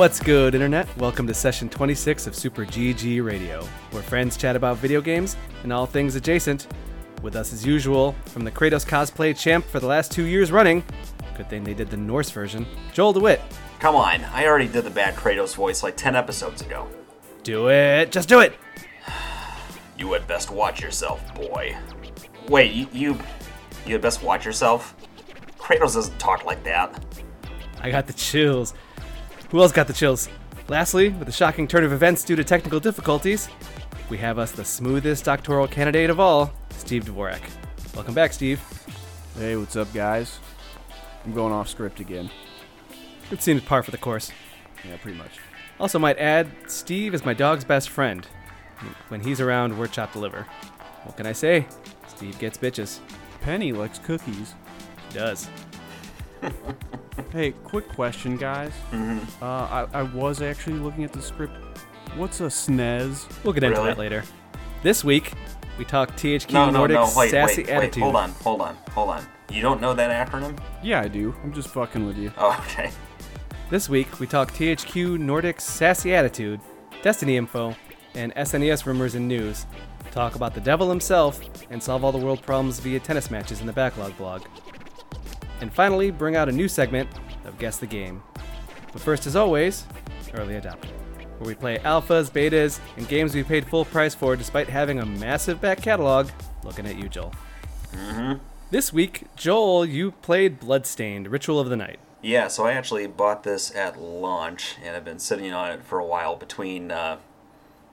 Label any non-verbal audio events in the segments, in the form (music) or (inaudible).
What's good, Internet? Welcome to session 26 of Super GG Radio, where friends chat about video games and all things adjacent. With us, as usual, from the Kratos cosplay champ for the last two years running. Good thing they did the Norse version. Joel DeWitt. Come on, I already did the bad Kratos voice like 10 episodes ago. Do it. Just do it. (sighs) You had best watch yourself, boy. Wait, you you, you had best watch yourself? Kratos doesn't talk like that. I got the chills. Who else got the chills? Lastly, with a shocking turn of events due to technical difficulties, we have us the smoothest doctoral candidate of all, Steve Dvorak. Welcome back, Steve. Hey, what's up, guys? I'm going off script again. It seems par for the course. Yeah, pretty much. Also, might add, Steve is my dog's best friend. When he's around, we're chopped liver. What can I say? Steve gets bitches. Penny likes cookies. He does. Hey, quick question, guys. Uh, I, I was actually looking at the script. What's a SNES? We'll get into Really? that later. This week, we talk THQ No, no, Nordic's no, wait, sassy wait, wait, attitude. hold on, hold on, hold on. You don't know that acronym? Yeah, I do. I'm just fucking with you. Oh, okay. This week, we talk THQ Nordic's sassy attitude, Destiny info, and SNES rumors and news. Talk about the devil himself, and solve all the world problems via tennis matches in the backlog blog. And finally, bring out a new segment of Guess the Game. But first, as always, Early Adopter, where we play alphas, betas, and games we paid full price for despite having a massive back catalog. Looking at you, Joel. Mm-hmm. This week, Joel, you played Bloodstained, Ritual of the Night. Yeah, so I actually bought this at launch and I've been sitting on it for a while between uh,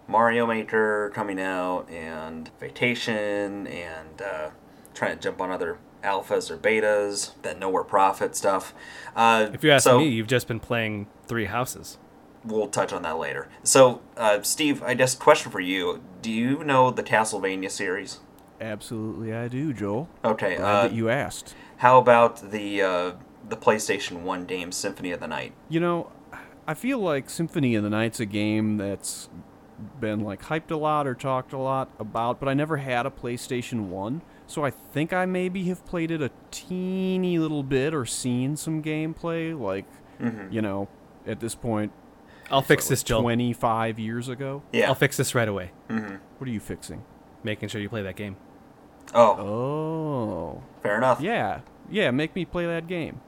Mario Maker coming out and Vacation and uh, trying to jump on other alphas or betas, that nowhere profit stuff. Uh, If you ask so me, you've just been playing Three Houses. we'll touch on that later. So, uh, Steve, I guess question for you: Do you know the Castlevania series? Absolutely, I do, Joel. Okay, Glad uh, that you asked. how about the uh, the PlayStation One game Symphony of the Night? You know, I feel like Symphony of the Night's a game that's been like hyped a lot or talked a lot about, but I never had a PlayStation 1. So I think I maybe have played it a teeny little bit or seen some gameplay like, Mm-hmm. you know, at this point I'll fix like this, Joel. 25 years ago. Yeah. I'll fix this right away. What are you fixing? Making sure you play that game. oh, Oh. fair enough. Yeah. Yeah, make me play that game.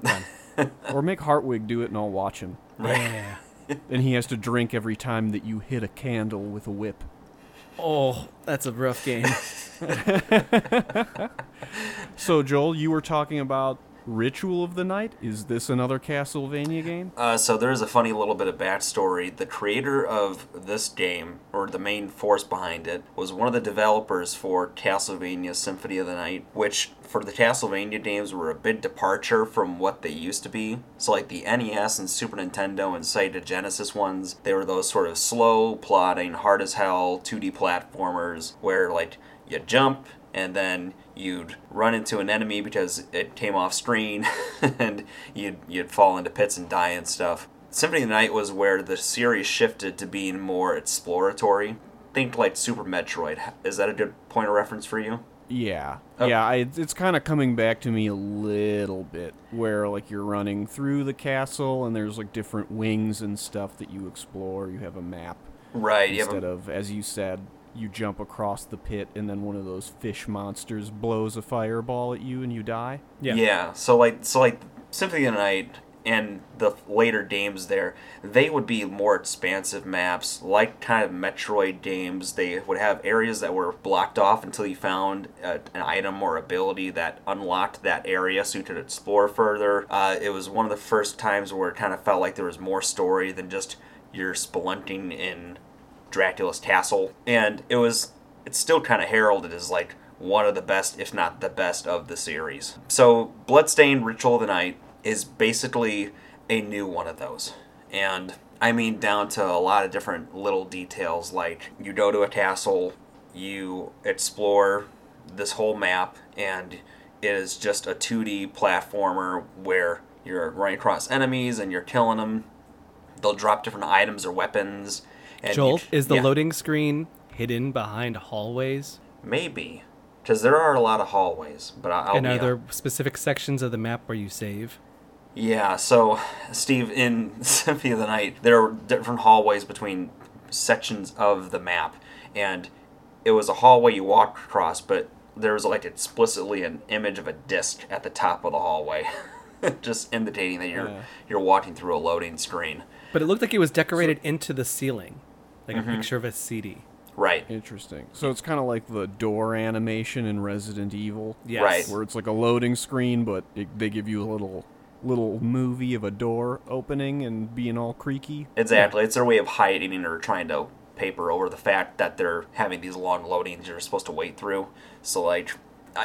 (laughs) or make Hartwig do it and I'll watch him. Yeah. (laughs) Then he has to drink every time that you hit a candle with a whip. Oh, that's a rough game. (laughs) So, Joel, you were talking about Ritual of the Night. Is this another Castlevania game? Uh, so there's a funny little bit of backstory. The creator of this game, or the main force behind it, was one of the developers for Castlevania Symphony of the Night, which for the Castlevania games were a big departure from what they used to be. So like the NES and Super Nintendo and Sega Genesis ones, they were those sort of slow, plodding, hard as hell 2D platformers where like you jump and then you'd run into an enemy because it came off screen (laughs) and you'd you'd fall into pits and die and stuff. Symphony of the Night was where the series shifted to being more exploratory. Think like Super Metroid. Is that a good point of reference for you? Yeah. Oh. Yeah, I, it's kind of coming back to me a little bit where like you're running through the castle and there's like different wings and stuff that you explore. You have a map Right. Instead a, of as you said, you jump across the pit and then one of those fish monsters blows a fireball at you and you die. Yeah. Yeah. So like so like Symphony of the Night and the later games there, they would be more expansive maps, like kind of Metroid games. They would have areas that were blocked off until you found a, an item or ability that unlocked that area so you could explore further. Uh, it was one of the first times where it kind of felt like there was more story than just you're spelunking in Dracula's castle, and it was it's still kind of heralded as like one of the best, if not the best, of the series. So, Bloodstained Ritual of the Night is basically a new one of those, and I mean down to a lot of different little details. Like you go to a castle, you explore this whole map, and it is just a 2D platformer where you're running across enemies and you're killing them. They'll drop different items or weapons. And Joel, is the yeah, loading screen hidden behind hallways? Maybe. Because there are a lot of hallways, but I'll and are there specific sections of the map where you save? Yeah, so Steve, in (laughs) Symphony of the Night, there are different hallways between sections of the map, and it was a hallway you walked across, but there was like explicitly an image of a disc at the top of the hallway, (laughs) just indicating that you're Yeah. you're walking through a loading screen. But it looked like it was decorated into the ceiling, like a mm-hmm. picture of a CD. Right. Interesting. So it's kind of like the door animation in Resident Evil, Yes. Right. where it's like a loading screen, but it, they give you a little little movie of a door opening and being all creaky. Exactly. It's their way of hiding or trying to paper over the fact that they're having these long loadings you're supposed to wait through. So like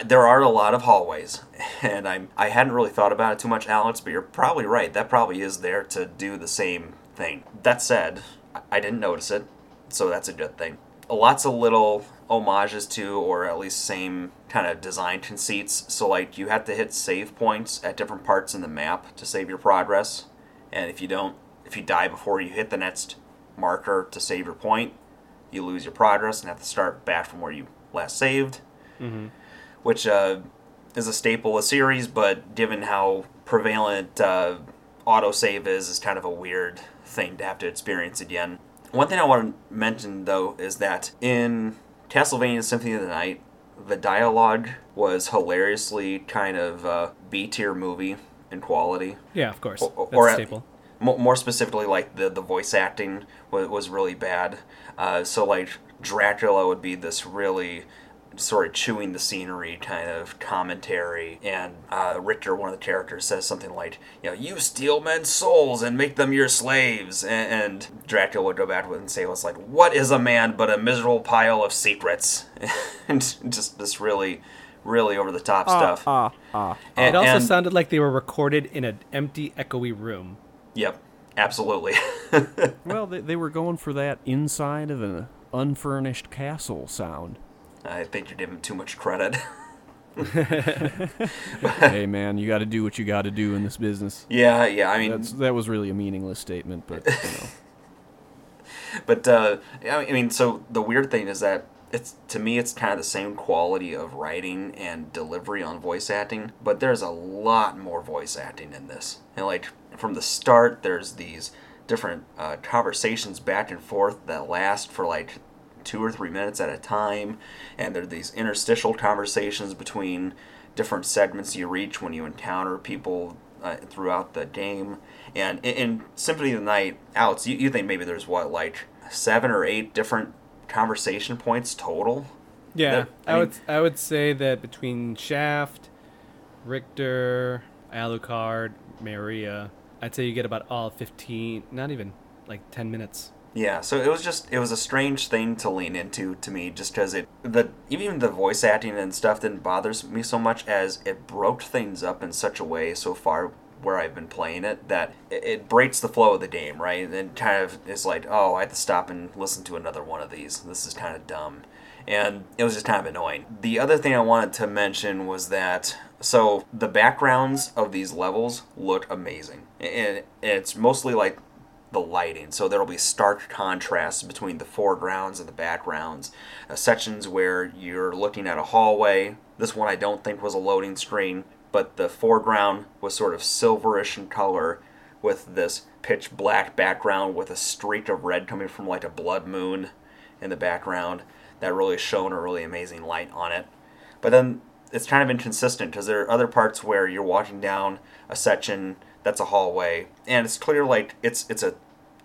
there are a lot of hallways (laughs) and I'm I hadn't really thought about it too much Alex, but you're probably right. That probably is there to do the same thing. That said, I- I didn't notice it. So that's a good thing. Lots of little homages to or at least same kind of design conceits. So like you have to hit save points at different parts in the map to save your progress. And if you don't, if you die before you hit the next marker to save your point, you lose your progress and have to start back from where you last saved. Which uh, is a staple of the series, but given how prevalent uh, autosave is, is kind of a weird thing to have to experience again. One thing I want to mention though is that in Castlevania Symphony of the Night, the dialogue was hilariously kind of uh, B tier movie in quality. Yeah, of course. Or- or- That's or a at- more specifically, like the the voice acting was, was really bad. Uh, so like Dracula would be this really sort of chewing the scenery kind of commentary, and uh, Richter, one of the characters, says something like, "You know, you steal men's souls and make them your slaves," and, and Dracula would go back to it and say, "It's like, what is a man but a miserable pile of secrets?" (laughs) and just this really, really over the top stuff. Ah, ah. And- It also and- sounded like they were recorded in an empty, echoey room. Yep, absolutely. (laughs) Well, they, they were going for that inside of an unfurnished castle sound. I think you're giving too much credit. (laughs) hey, man, you got to do what you got to do in this business. yeah, yeah. I mean, That's that was really a meaningless statement, but you know. (laughs) but uh, I mean, so the weird thing is that it's to me, it's kind of the same quality of writing and delivery on voice acting, but there's a lot more voice acting in this. And like from the start, there's these different uh, conversations back and forth that last for like two or three minutes at a time, and there are these interstitial conversations between different segments you reach when you encounter people uh, throughout the game. And in, in Symphony of the Night, Alex, you, you think maybe there's what like seven or eight different conversation points total? Yeah, That- I I, mean- would I would say that between Shaft, Richter, Alucard, Maria, I'd say you get about all 15, not even like 10 minutes. Yeah, so it was just it was a strange thing to lean into to me, just because it the even the voice acting and stuff didn't bother me so much as it broke things up in such a way so far where I've been playing it that it, it breaks the flow of the game, right? And kind of is like, oh, I have to stop and listen to another one of these. This is kind of dumb, and it was just kind of annoying. The other thing I wanted to mention was that so the backgrounds of these levels look amazing, and it's mostly like the lighting. So there'll be stark contrasts between the foregrounds and the backgrounds. Uh, sections where you're looking at a hallway. This one I don't think was a loading screen, but the foreground was sort of silverish in color with this pitch black background with a streak of red coming from like a blood moon in the background that really shone a really amazing light on it. But then it's kind of inconsistent because there are other parts where you're walking down a section that's a hallway, and it's clear like it's it's a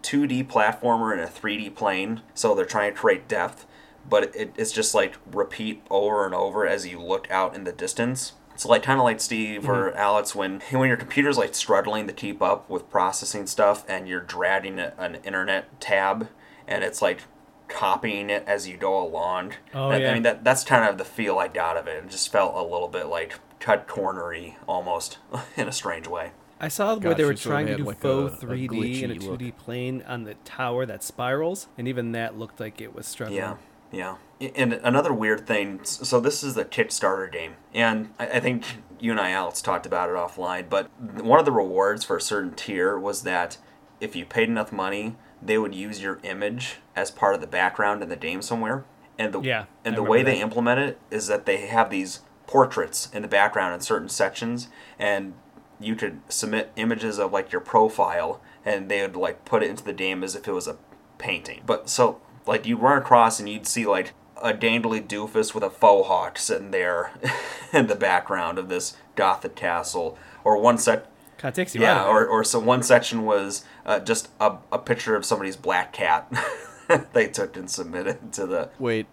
2D platformer in a 3D plane, so they're trying to create depth, but it, it's just like repeat over and over as you look out in the distance. It's like kind of like Steve or mm-hmm. Alex when when your computer's like struggling to keep up with processing stuff, and you're dragging an internet tab, and it's like copying it as you go along. Oh, I- I mean that that's kind of the feel I got of it. It just felt a little bit like cut cornery almost (laughs) in a strange way. I saw where they were Gotcha, so it trying to do like faux a- a 3D in a 2D look. plane on the tower that spirals, and even that looked like it was struggling. Yeah, yeah. And another weird thing. So this is the Kickstarter game, and I, I think you and I, Alex, talked about it offline. But one of the rewards for a certain tier was that if you paid enough money, they would use your image as part of the background in the game somewhere. And the Yeah, and I the remember way they implement it is that they have these portraits in the background in certain sections, and you could submit images of like your profile, and they would like put it into the game as if it was a painting. But so like you'd run across and you'd see like a dandly doofus with a faux hawk sitting there (laughs) in the background of this gothic castle, or one sec. Kind of takes you Yeah, out. or, or so one section was uh, just a, a picture of somebody's black cat (laughs) they took and submitted to the. Wait,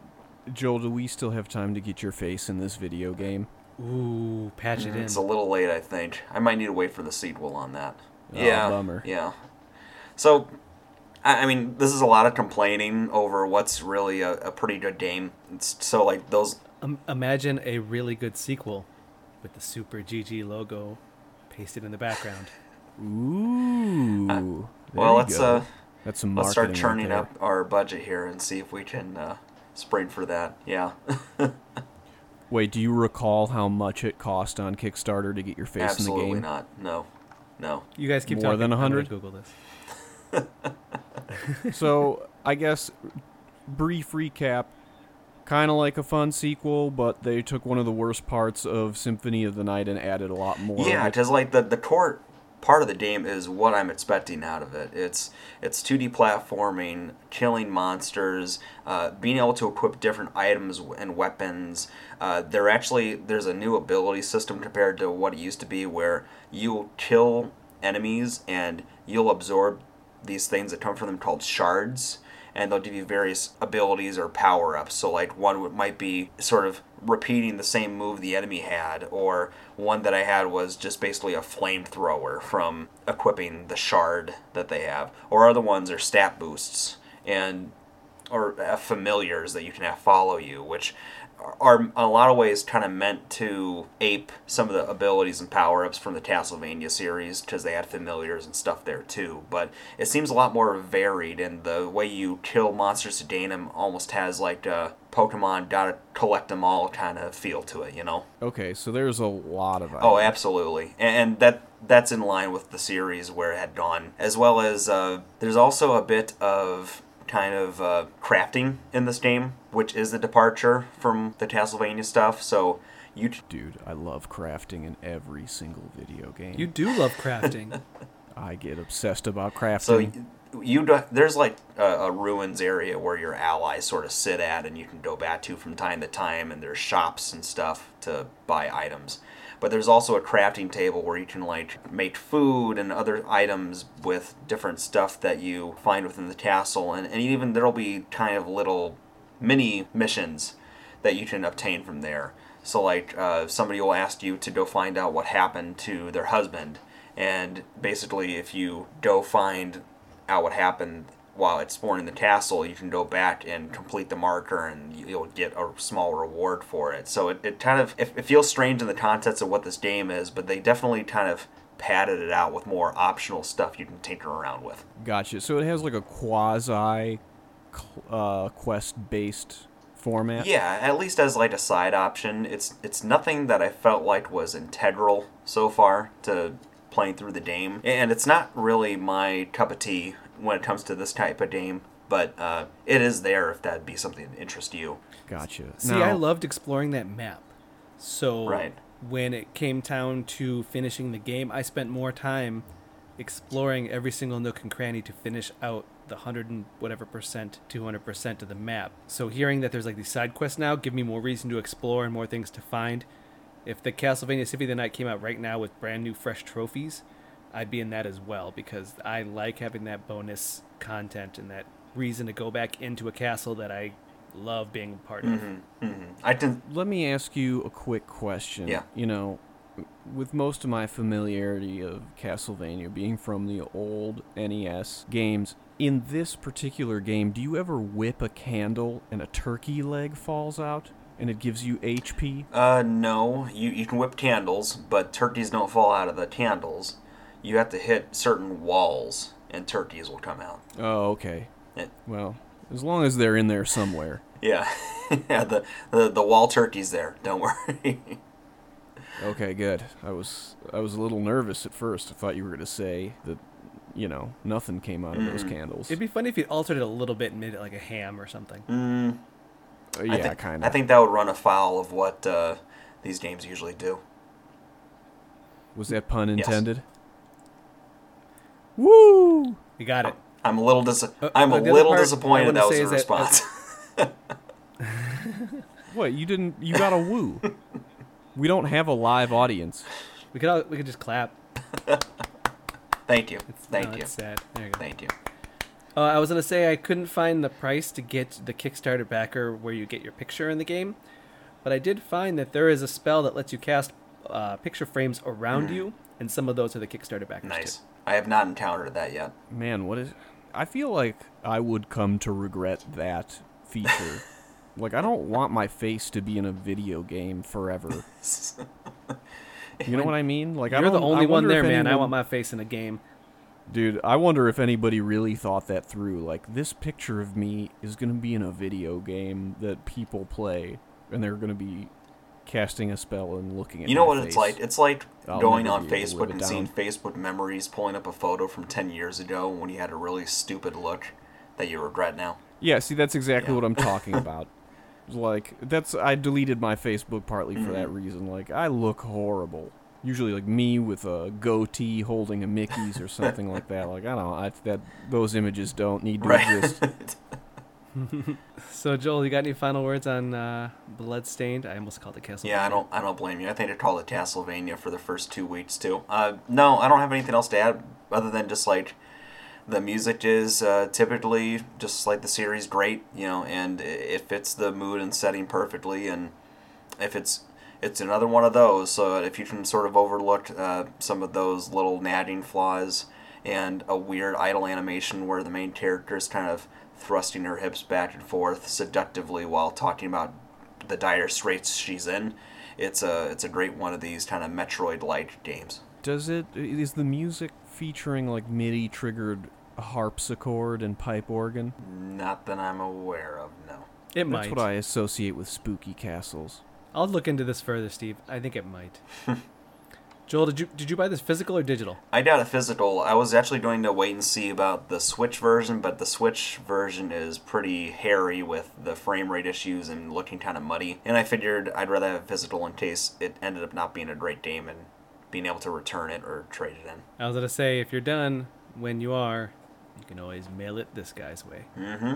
Joel, do we still have time to get your face in this video game? Ooh, patch it in. It's a little late, I think. I might need to wait for the sequel on that. Oh, yeah, bummer. yeah. So, I, I mean, this is a lot of complaining over what's really a, a pretty good game. It's so like those. Um, imagine a really good sequel with the Super GG logo pasted in the background. (laughs) Ooh. there well, let's go. uh, That's some let's start churning right up our budget here and see if we can uh, spring for that. Yeah, there. (laughs) Wait, do you recall how much it cost on Kickstarter to get your face in the game? absolutely game? not. No, no. You guys keep More talking. than I'm gonna 100? Google this. (laughs) (laughs) so I guess brief recap. Kind of like a fun sequel, but they took one of the worst parts of Symphony of the Night and added a lot more. Yeah, it. because like the the core part of the game is what I'm expecting out of it. It's it's 2D platforming, killing monsters, uh, being able to equip different items and weapons. Uh, there actually there's a new ability system compared to what it used to be, where you'll kill enemies and you'll absorb these things that come from them called shards and they'll give you various abilities or power ups. So, like, one might be sort of repeating the same move the enemy had, or one that I had was just basically a flamethrower from equipping the shard that they have, or other ones are stat boosts and or uh, familiars that you can have follow you, which are in a lot of ways kind of meant to ape some of the abilities and power ups from the Castlevania series because they had familiars and stuff there too. But it seems a lot more varied, and the way you kill monsters to gain them almost has like a Pokemon gotta collect them all kind of feel to it, you know? Okay, so there's a lot of Oh, absolutely, and that that's in line with the series where it had gone, as well as uh, there's also a bit of kind of uh, crafting in this game, which is a departure from the Castlevania stuff. So you Dude, I love crafting in every single video game. You do love crafting. (laughs) I get obsessed about crafting. so you, you do, there's like a, a ruins area where your allies sort of sit at, and you can go back to from time to time, and there's shops and stuff to buy items. But there's also a crafting table where you can like make food and other items with different stuff that you find within the castle, and, and even there'll be kind of little mini missions that you can obtain from there. So like uh, somebody will ask you to go find out what happened to their husband, and basically if you go find out what happened while exploring the castle, you can go back and complete the marker, and you'll get a small reward for it. So it, it kind of it, it feels strange in the context of what this game is, but they definitely kind of padded it out with more optional stuff you can tinker around with. Gotcha. So it has like a quasi uh, quest based format. Yeah, at least as like a side option. It's it's nothing that I felt like was integral so far to playing through the game, and it's not really my cup of tea when it comes to this type of game. But uh, it is there if that'd be something that interests you. Gotcha. See, Now- I loved exploring that map. So Right. when it came down to finishing the game, I spent more time exploring every single nook and cranny to finish out the hundred and whatever percent, two hundred percent of the map. So hearing that there's like these side quests now give me more reason to explore and more things to find. If the Castlevania Symphony of the Night came out right now with brand new fresh trophies, I'd be in that as well because I like having that bonus content and that reason to go back into a castle that I love being a part of. hmm I can. Let me ask you a quick question. Yeah. You know, with most of my familiarity of Castlevania being from the old NES games, in this particular game, do you ever whip a candle and a turkey leg falls out and it gives you HP? Uh, no, you you can whip candles, but turkeys don't fall out of the candles. You have to hit certain walls, and turkeys will come out. Oh, okay. Yeah. Well, as long as they're in there somewhere. (laughs) Yeah, (laughs) yeah. The, the the wall turkey's there. Don't worry. (laughs) Okay, good. I was I was a little nervous at first. I thought you were going to say that, you know, nothing came out of those Mm. candles. It'd be funny if you altered it a little bit and made it like a ham or something. Mm, Uh, I yeah, think, kind I of. think that would run afoul of what uh, these games usually do. Was that pun Yes. intended? Woo! You got it. I'm a little dis- Uh, I'm a the other little part I disappointed wanna that was say a is that- response. (laughs) What you didn't? You got a woo. (laughs) we don't have a live audience. We could all, we could just clap. (laughs) Thank you. It's, Thank no, you. It's sad. There you go. Thank you. Uh, I was gonna say I couldn't find the price to get the Kickstarter backer where you get your picture in the game, but I did find that there is a spell that lets you cast uh, picture frames around you, and some of those are the Kickstarter backers. Mm. Nice. Too. I have not encountered that yet. Man, what is? I feel like I would come to regret that feature. (laughs) like I don't want my face to be in a video game forever. (laughs) You know what I mean? Like You're the don't- I only one there, if man. I want my face in a game. Dude, I wonder if anybody really thought that through. Like, this picture of me is going to be in a video game that people play, and they're going to be casting a spell and looking at You know my what face. it's like? It's like I'll going on be able to live Facebook it and seeing. Facebook memories, pulling up a photo from 10 years ago when you had a really stupid look that you regret now. Yeah, see, that's exactly Yeah. what I'm talking (laughs) about. Like, that's I deleted my Facebook partly for Mm-hmm. that reason. Like, I look horrible. Usually, like me with a goatee holding a Mickey's or something like that. Like, I don't know. I, that those images don't need to Right. exist. (laughs) So Joel, you got any final words on uh, Bloodstained? I almost called it Castlevania. Yeah, I don't I don't blame you. I think they called it Castlevania for the first two weeks too. Uh, no, I don't have anything else to add other than just like the music is uh, typically just like the series great, you know, and it- it fits the mood and setting perfectly. And if it's it's another one of those, so if you can sort of overlook uh, some of those little nagging flaws and a weird idle animation where the main character is kind of thrusting her hips back and forth seductively while talking about the dire straits she's in. It's a it's a great one of these kind of Metroid-like games. Does it? Is the music featuring like MIDI triggered harpsichord and pipe organ? Not that I'm aware of. No. It That's might. what I associate with spooky castles. I'll look into this further, Steve. I think it might. (laughs) Joel, did you did you buy this physical or digital? I got a physical. I was actually going to wait and see about the Switch version, but the Switch version is pretty hairy with the frame rate issues and looking kind of muddy. And I figured I'd rather have a physical in case it ended up not being a great game and being able to return it or trade it in. I was gonna say if you're done when you are, you can always mail it this guy's way. Mm-hmm.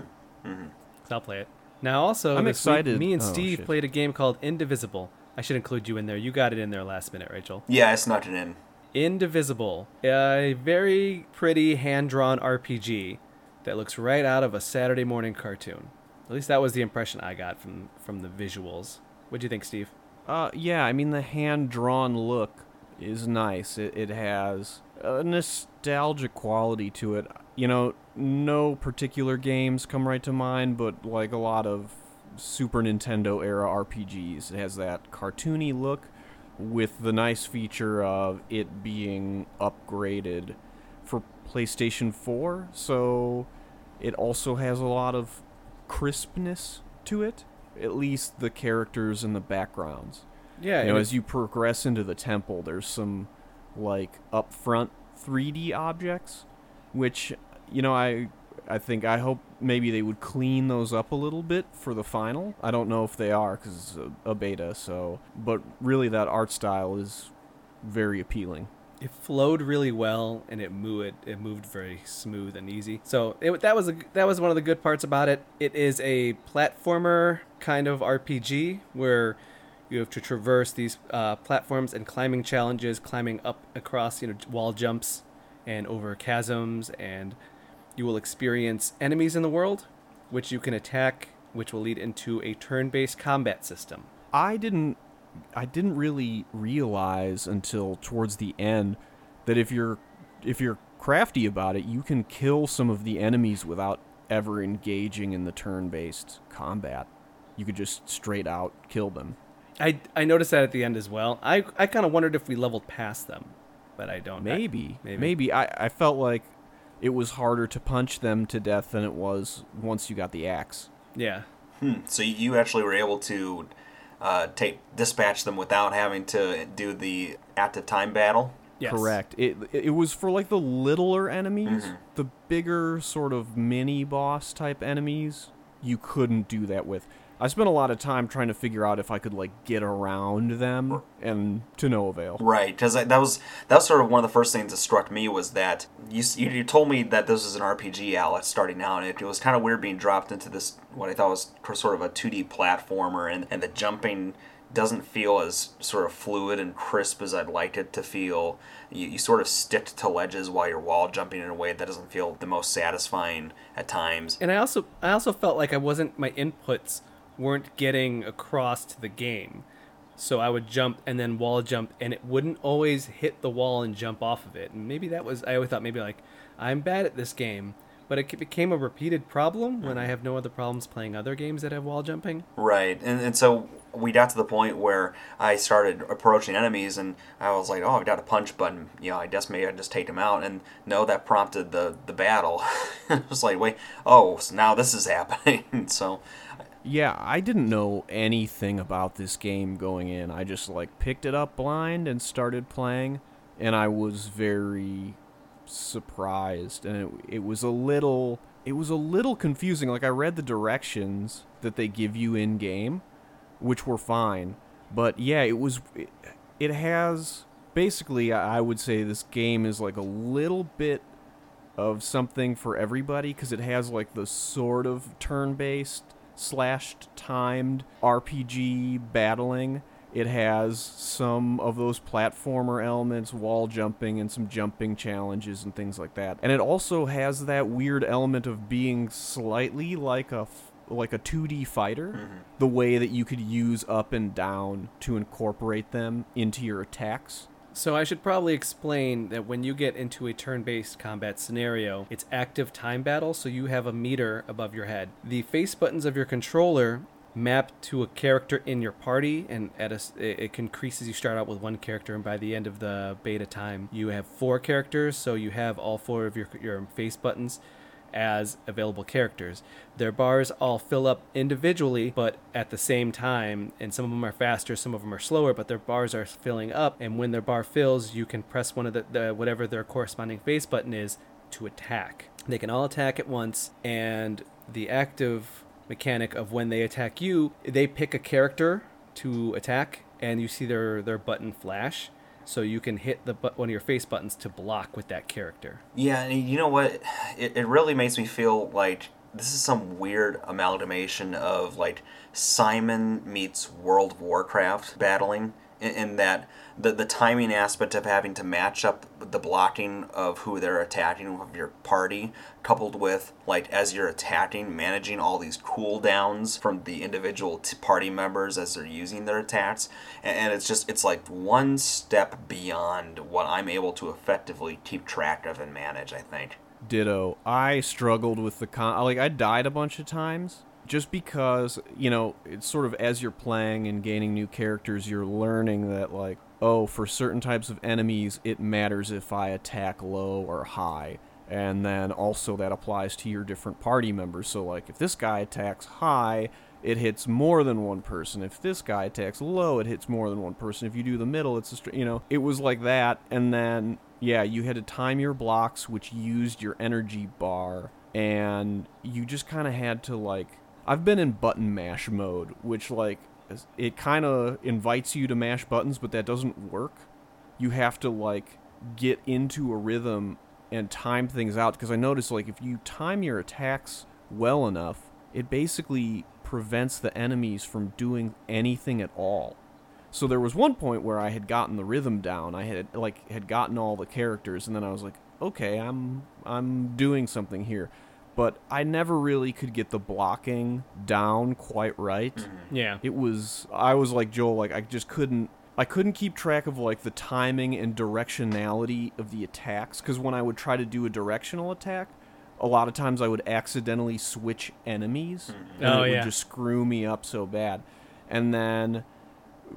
Mm-hmm. So I'll play it. Now also, I'm this week, excited. me and Oh, Steve shit. played a game called Indivisible. I should include you in there. You got it in there last minute, Rachel. Yeah, I snuck it in. Indivisible, a very pretty hand-drawn RPG that looks right out of a Saturday morning cartoon. At least that was the impression I got from from the visuals. What do you think, Steve? Uh, yeah, I mean the hand drawn look is nice. It, it has a nostalgic quality to it. You know, no particular games come right to mind, but like a lot of Super Nintendo era RPGs, it has that cartoony look with the nice feature of it being upgraded for PlayStation 4. So it also has a lot of crispness to it. At least the characters and the backgrounds. Yeah, you know, as you progress into the temple, there's some like upfront 3D objects, which you know I I think I hope maybe they would clean those up a little bit for the final. I don't know if they are because it's a, a beta. So, but really that art style is very appealing. it flowed really well and it moved it, moved very smooth and easy so it, that was a, that was one of the good parts about it it is a platformer kind of rpg where you have to traverse these uh, platforms and climbing challenges climbing up across you know wall jumps and over chasms and you will experience enemies in the world which you can attack which will lead into a turn-based combat system I didn't I didn't really realize until towards the end that if you're if you're crafty about it, you can kill some of the enemies without ever engaging in the turn-based combat. You could just straight out kill them. I, I noticed that at the end as well. I, I kind of wondered if we leveled past them, but I don't. I- Maybe, maybe. maybe, I I felt like it was harder to punch them to death than it was once you got the axe. yeah. Hmm. So you actually were able to uh, take dispatch them without having to do the at the time battle. Yes. Correct. It it was for like the littler enemies, Mm-hmm. the bigger sort of mini boss type enemies. You couldn't do that with. I spent a lot of time trying to figure out if I could like get around them, and to no avail. Right, because that was that was sort of one of the first things that struck me was that you you, you told me that this was an RPG, Alex, starting out, and it, it was kind of weird being dropped into this what I thought was sort of a 2D platformer, and and the jumping doesn't feel as sort of fluid and crisp as I'd like it to feel. You, you sort of stick to ledges while you're wall jumping in a way that doesn't feel the most satisfying at times. And I also I also felt like I wasn't my inputs weren't getting across to the game. So I would jump and then wall jump and it wouldn't always hit the wall and jump off of it. And maybe that was I always thought maybe like I'm bad at this game, but it became a repeated problem when I mm-hmm. have no other problems playing other games that have wall jumping. Right, and, and so we got to the point where I started approaching enemies, and I was like, "Oh, I've got a punch button. You know, I guess maybe I just take them out." And no, that prompted the the battle. (laughs) it was like, "Wait, oh, so now this is happening." (laughs) so, Yeah, I didn't know anything about this game going in. I just like picked it up blind and started playing, and I was very surprised and it, it was a little it was a little confusing. Like I read the directions that they give you in game, which were fine, but yeah, it was it, it has basically I would say this game is like a little bit of something for everybody because it has like the sort of turn-based slashed timed RPG battling. It has some of those platformer elements, wall jumping, and some jumping challenges and things like that. And it also has that weird element of being slightly like a f- like a 2D fighter, mm-hmm. the way that you could use up and down to incorporate them into your attacks. So I should probably explain that when you get into a turn-based combat scenario, it's active time battle, so you have a meter above your head. The face buttons of your controller map to a character in your party, and at a, it increases. You start out with one character, and by the end of the beta time, you have four characters. So you have all four of your your face buttons as available characters. Their bars all fill up individually, but at the same time, and some of them are faster, some of them are slower, but their bars are filling up. And when their bar fills, you can press one of the, the whatever their corresponding face button is to attack. They can all attack at once, and the active mechanic of when they attack you, they pick a character to attack, and you see their their button flash. So you can hit the one of your face buttons to block with that character. yeah, and you know what? It, it really makes me feel like this is some weird amalgamation of like Simon meets World of Warcraft battling, in, in that the the timing aspect of having to match up the blocking of who they're attacking of your party, coupled with like as you're attacking, managing all these cooldowns from the individual t- party members as they're using their attacks, and, and it's just it's like one step beyond what I'm able to effectively keep track of and manage. I think. Ditto. I struggled with the con. Like I died a bunch of times just because you know it's sort of as you're playing and gaining new characters, you're learning that like oh, for certain types of enemies, it matters if I attack low or high. And then also that applies to your different party members. So like if this guy attacks high, it hits more than one person. If this guy attacks low, it hits more than one person. If you do the middle, it's a str- you know, it was like that and then yeah, you had to time your blocks which used your energy bar and you just kind of had to like I've been in button mash mode, which like it kind of invites you to mash buttons, but that doesn't work. You have to like get into a rhythm and time things out because I noticed like if you time your attacks well enough, it basically prevents the enemies from doing anything at all. So there was one point where I had gotten the rhythm down. I had like had gotten all the characters and then I was like, "Okay, I'm I'm doing something here." But I never really could get the blocking down quite right. Mm-hmm. Yeah. It was I was like Joel like I just couldn't I couldn't keep track of like the timing and directionality of the attacks cuz when I would try to do a directional attack, a lot of times I would accidentally switch enemies mm-hmm. and Oh, it yeah. just screw me up so bad. And then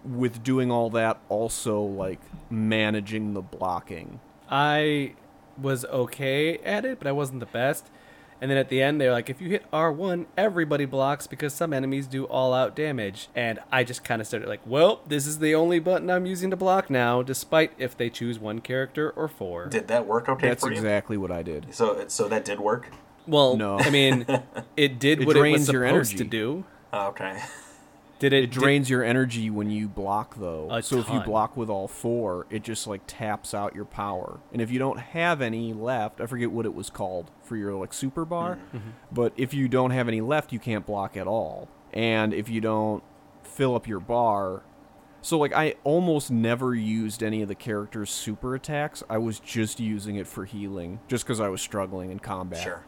with doing all that also like managing the blocking. I was okay at it, but I wasn't the best. And then at the end, they're like, if you hit R1, everybody blocks because some enemies do all out damage. And I just kind of started like, well, this is the only button I'm using to block now, despite if they choose one character or four. Did that work okay That's for you? exactly what I did. So so that did work. Well, No. I mean, (laughs) it did It what it was drains your supposed to energy. do. Ah, okay. Did it, It drains your energy when you block though. A so if you block with all four, it just like taps out your power. And if you don't have any left, I forget what it was called for your like super bar, Mm-hmm. but if you don't have any left, you can't block at all. And if you don't fill up your bar, so like I almost never used any of the characters' super attacks. I was just using it for healing, just because I was struggling in combat. Sure.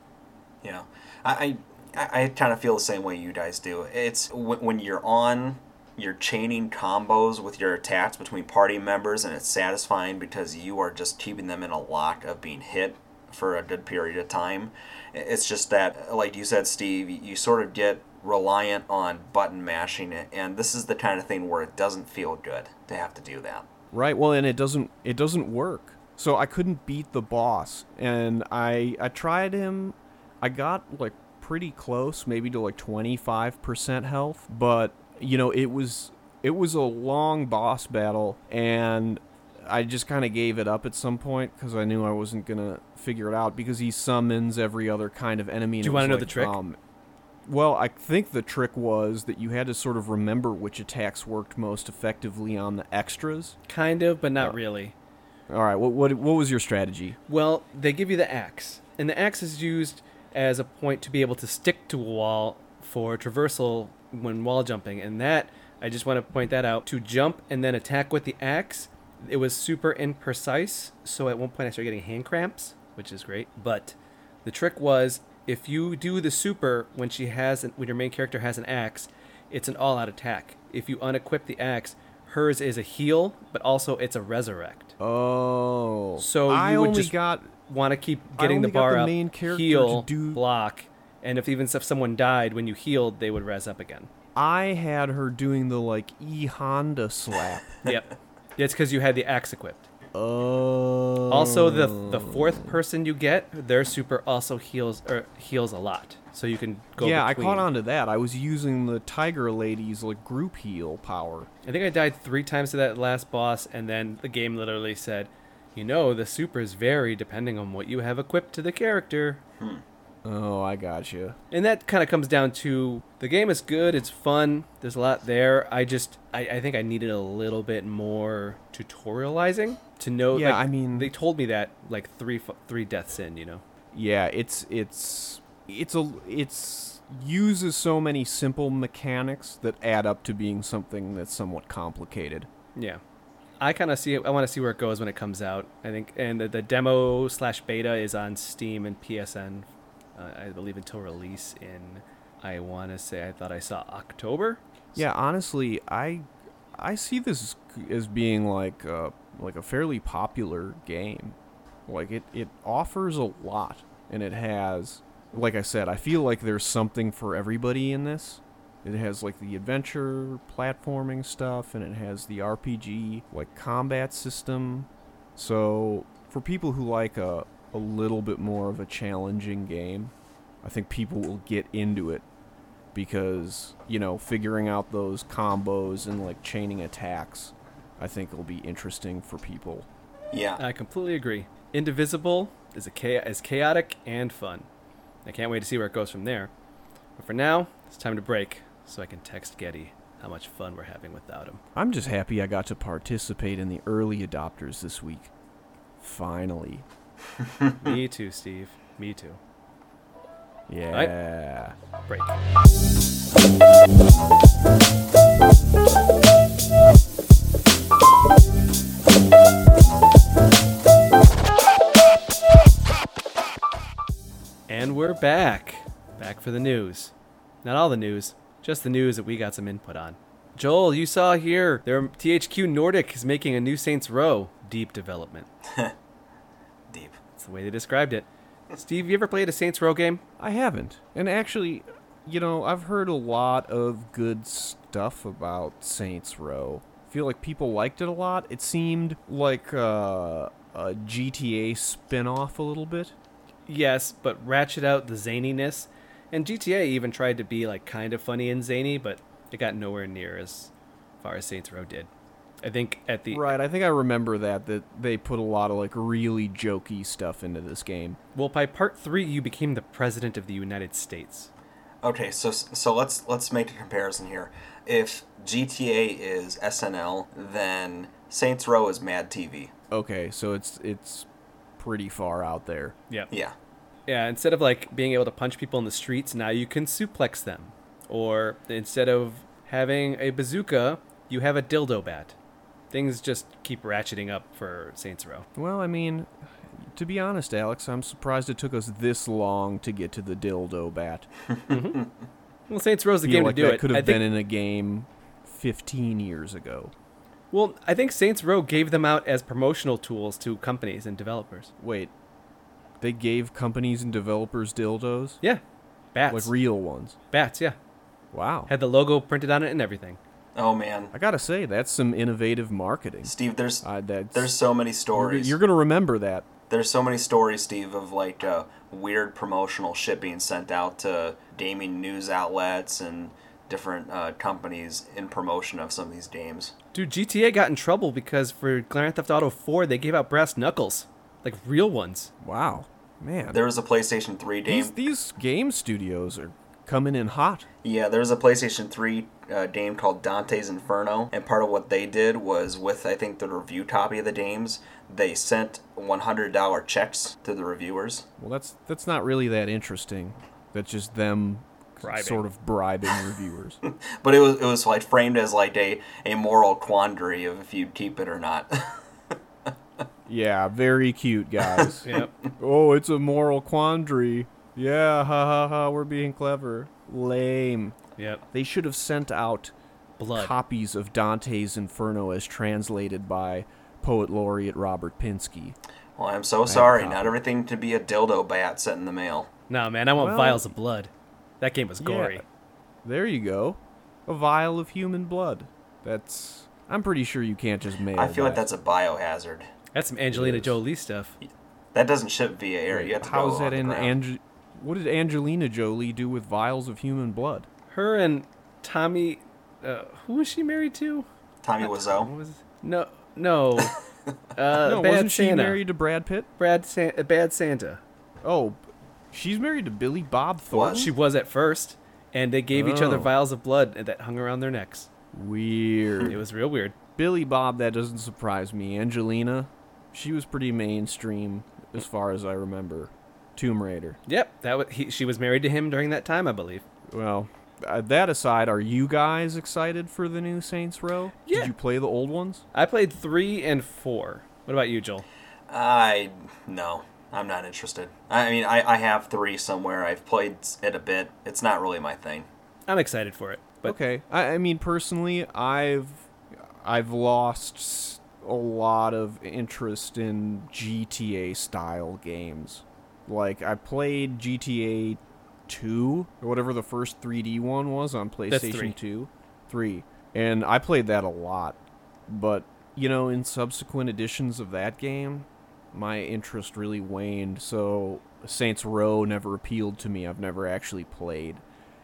Yeah. I I, I kind of feel the same way you guys do. It's when, when you're on, you're chaining combos with your attacks between party members, and it's satisfying because you are just keeping them in a lock of being hit for a good period of time. It's just that, like you said, Steve, you sort of get reliant on button mashing, it, and this is the kind of thing where it doesn't feel good to have to do that. Right. Well, and it doesn't it doesn't work. So I couldn't beat the boss, and I I tried him. I got like pretty close, maybe to like 25% health, but you know, it was it was a long boss battle and I just kind of gave it up at some point cuz I knew I wasn't going to figure it out because he summons every other kind of enemy. and Do you wanna was know the trick? Um, well, I think the trick was that you had to sort of remember which attacks worked most effectively on the extras. kind of, but not really. All right, what what what was your strategy? Well, they give you the axe, and the axe is used as a point to be able to stick to a wall for traversal when wall jumping, and that I just want to point that out. To jump and then attack with the axe, it was super imprecise, so at one point I started getting hand cramps, which is great. But the trick was if you do the super when she has an, when your main character has an axe, it's an all-out attack. If you unequip the axe, hers is a heal, but also it's a resurrect. Oh, So I you would only just got want to keep getting the bar the up, main character heal, to do- block, and if even if someone died when you healed, they would res up again. I had her doing the like E Honda slap. (laughs) yep, Yeah it's because you had the axe equipped. Oh. Also, the the fourth person you get, their super also heals or heals a lot, so you can go. yeah, between. I caught on to that. I was using the Tiger Lady's like group heal power. I think I died three times to that last boss, and then the game literally said, "You know, the supers vary depending on what you have equipped to the character." Hmm. Oh, I got you. and that kind of comes down to the game is good it's fun there's a lot there i just i, I think i needed a little bit more tutorializing to know Yeah, like, I mean- they told me that like three three deaths in you know Yeah, it's it's it's a it's uses so many simple mechanics that add up to being something that's somewhat complicated. yeah i kind of see it i want to see where it goes when it comes out i think and the, the demo slash beta is on steam and psn uh, i believe until release in i want to say i thought i saw october Yeah, honestly, I I see this as being like a, like a fairly popular game. Like it it offers a lot and it has like I said, I feel like there's something for everybody in this. It has like the adventure platforming stuff and it has the RPG like combat system. So, for people who like a a little bit more of a challenging game, I think people will get into it because you know figuring out those combos and like chaining attacks i think will be interesting for people Yeah. I completely agree. Indivisible is a cha- is chaotic and fun. I can't wait to see where it goes from there. But for now, it's time to break so I can text Getty how much fun we're having without him. i'm just happy i got to participate in the early adopters this week finally (laughs) Me too, Steve. Me too. yeah Break. And we're back. Back for the news. Not all the news, just the news that we got some input on. Joel, you saw here, their THQ Nordic is making a new Saints Row deep development. (laughs) Deep. That's the way they described it. Steve, you ever played a Saints Row game? i haven't and actually you know i've heard a lot of good stuff about saints row I feel like people liked it a lot it seemed like uh, a gta spin-off a little bit Yes, but ratchet out the zaniness. And GTA even tried to be like kind of funny and zany, but it got nowhere near as far as Saints Row did. I think at the Right, I think I remember that that they put a lot of like really jokey stuff into this game. well by part three you became the president of the United States. Okay, so so let's let's make a comparison here. If GTA is SNL, then Saints Row is Mad TV. Okay, so it's it's pretty far out there. Yeah. Yeah. Yeah, instead of like being able to punch people in the streets, now you can suplex them. Or instead of having a bazooka, you have a dildo bat. Things just keep ratcheting up for Saints Row. Well, I mean, to be honest, Alex, I'm surprised it took us this long to get to the dildo bat. Mm-hmm. (laughs) Well, Saints Row's the game like to do that it. could I have think, been in a game 15 years ago. well, I think Saints Row gave them out as promotional tools to companies and developers. Wait, they gave companies and developers dildos, Yeah, bats. like real ones. bats, yeah. Wow. Had the logo printed on it and everything. Oh man, I gotta say, that's some innovative marketing. Steve, there's Uh, that's, there's so many you're, stories. you're gonna remember that. There's so many stories, Steve, of like uh, weird promotional shit being sent out to gaming news outlets and different uh, companies in promotion of some of these games. Dude, GTA got in trouble because for Grand Theft Auto 4, they gave out brass knuckles. Like real ones. Wow, man. There was a PlayStation 3 game. these these game studios are coming in hot. Yeah, there was a PlayStation 3 uh, game called Dante's Inferno, and part of what they did was with, I think, the review copy of the games, they sent $100 checks to the reviewers. Well, that's that's not really that interesting. That's just them Bribing. sort of bribing reviewers. (laughs) But it was it was like framed as like a, a moral quandary of if you'd keep it or not. (laughs) Yeah, very cute guys. (laughs) Yep. oh, it's a moral quandary. Yeah, ha ha ha, we're being clever. Lame. yep. They should have sent out Blood. copies of Dante's Inferno as translated by poet laureate Robert Pinsky. well, I'm so sorry. Not everything to be a dildo bat sent in the mail. No, man, I want Well- vials of blood. That game was gory. Yeah. There you go. A vial of human blood. That's I'm pretty sure you can't just mail I feel like that's a biohazard. That's some Angelina. Jolie stuff. That doesn't ship via air. You have to How's go that in ground. What did Angelina Jolie do with vials of human blood? Her and Tommy, uh, who was she married to? Tommy What Wiseau. was no, no, (laughs) uh, no, Bad wasn't she married to Brad Pitt? Brad San- uh, Bad Santa. Oh, she's married to Billy Bob Thornton. She was at first, and they gave each other Oh. vials of blood that hung around their necks. Weird. It was real weird. Billy Bob, that doesn't surprise me. Angelina, she was pretty mainstream as far as I remember. Tomb Raider. Yep, that was, he, she was married to him during that time, I believe. Well, uh, that aside, are you guys excited for the new Saints Row? Yeah. Did you play the old ones? I played three and four. What about you, Joel? I no, I'm not interested. I mean, I, I have three somewhere. I've played it a bit. It's not really my thing. I'm excited for it, but okay. I, I mean, personally, I've I've lost s- a lot of interest in GTA style games. Like I played GTA 2 or whatever the first 3D one was on three. PlayStation 2, 3. And I played that a lot. But, you know, in subsequent editions of that game, my interest really waned. So Saints Row never appealed to me. I've never actually played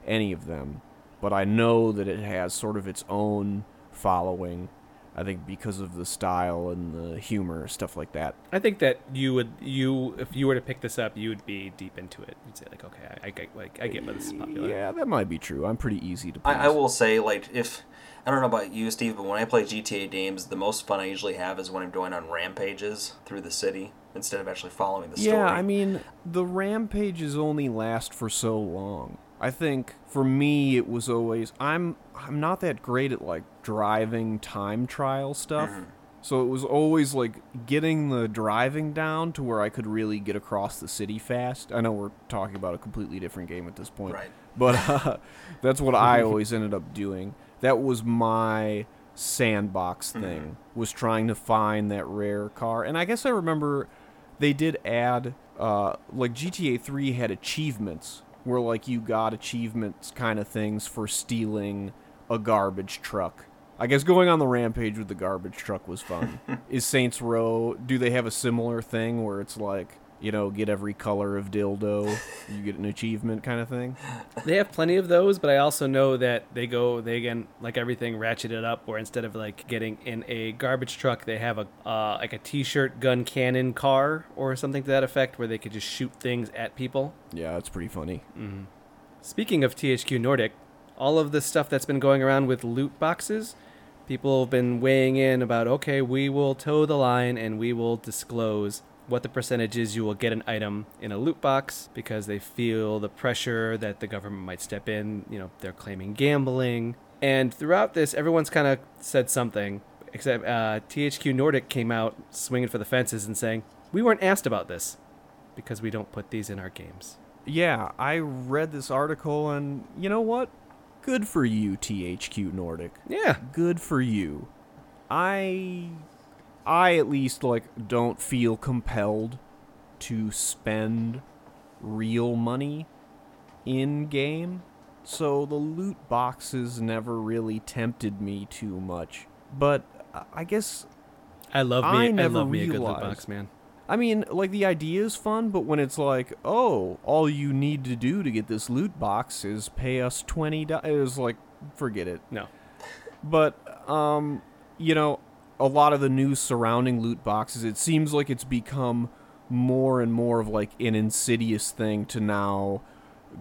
any of them. But I know that it has sort of its own following. I think because of the style and the humor, stuff like that. I think that you would you if you were to pick this up, you would be deep into it. You'd say like, okay, I, I get like I get why this is popular. Yeah, that might be true. I'm pretty easy to please. I, I will say, like, if I don't know about you, Steve, but when I play GTA games, the most fun I usually have is when I'm going on rampages through the city instead of actually following the story. Yeah, I mean, the rampages only last for so long. I think for me it was always I'm I'm not that great at like driving time trial stuff. So it was always like getting the driving down to where I could really get across the city fast. I know we're talking about a completely different game at this point. Right. But uh, (laughs) that's what I (laughs) always ended up doing. That was my sandbox thing. Was trying to find that rare car. And I guess I remember they did add uh, like GTA 3 had achievements where like you got achievements kind of things for stealing a garbage truck. I guess going on the rampage with the garbage truck was fun. (laughs) Is Saints Row do they have a similar thing where it's like, you know, get every color of dildo, you get an achievement kind of thing? They have plenty of those, but I also know that they go they again like everything ratcheted up. Where instead of like getting in a garbage truck, they have a uh, like a t-shirt gun cannon car or something to that effect, where they could just shoot things at people. Yeah, it's pretty funny. Mm-hmm. Speaking of THQ Nordic, all of the stuff that's been going around with loot boxes, people have been weighing in about okay, we will toe the line and we will disclose what the percentage is you will get an item in a loot box because they feel the pressure that the government might step in. You know, they're claiming gambling. And throughout this, everyone's kind of said something, except uh, THQ Nordic came out swinging for the fences and saying, We weren't asked about this because we don't put these in our games. Yeah, I read this article and you know what? Good for you, THQ Nordic. Yeah. Good for you. I I at least like don't feel compelled to spend real money in game. So the loot boxes never really tempted me too much. But I guess I love me. I I, never love me a good loot box, man. I mean, like the idea is fun, but when it's like, oh, all you need to do to get this loot box is pay us twenty dollars, it's like, forget it. No. But um, you know, a lot of the news surrounding loot boxes, it seems like it's become more and more of like an insidious thing to now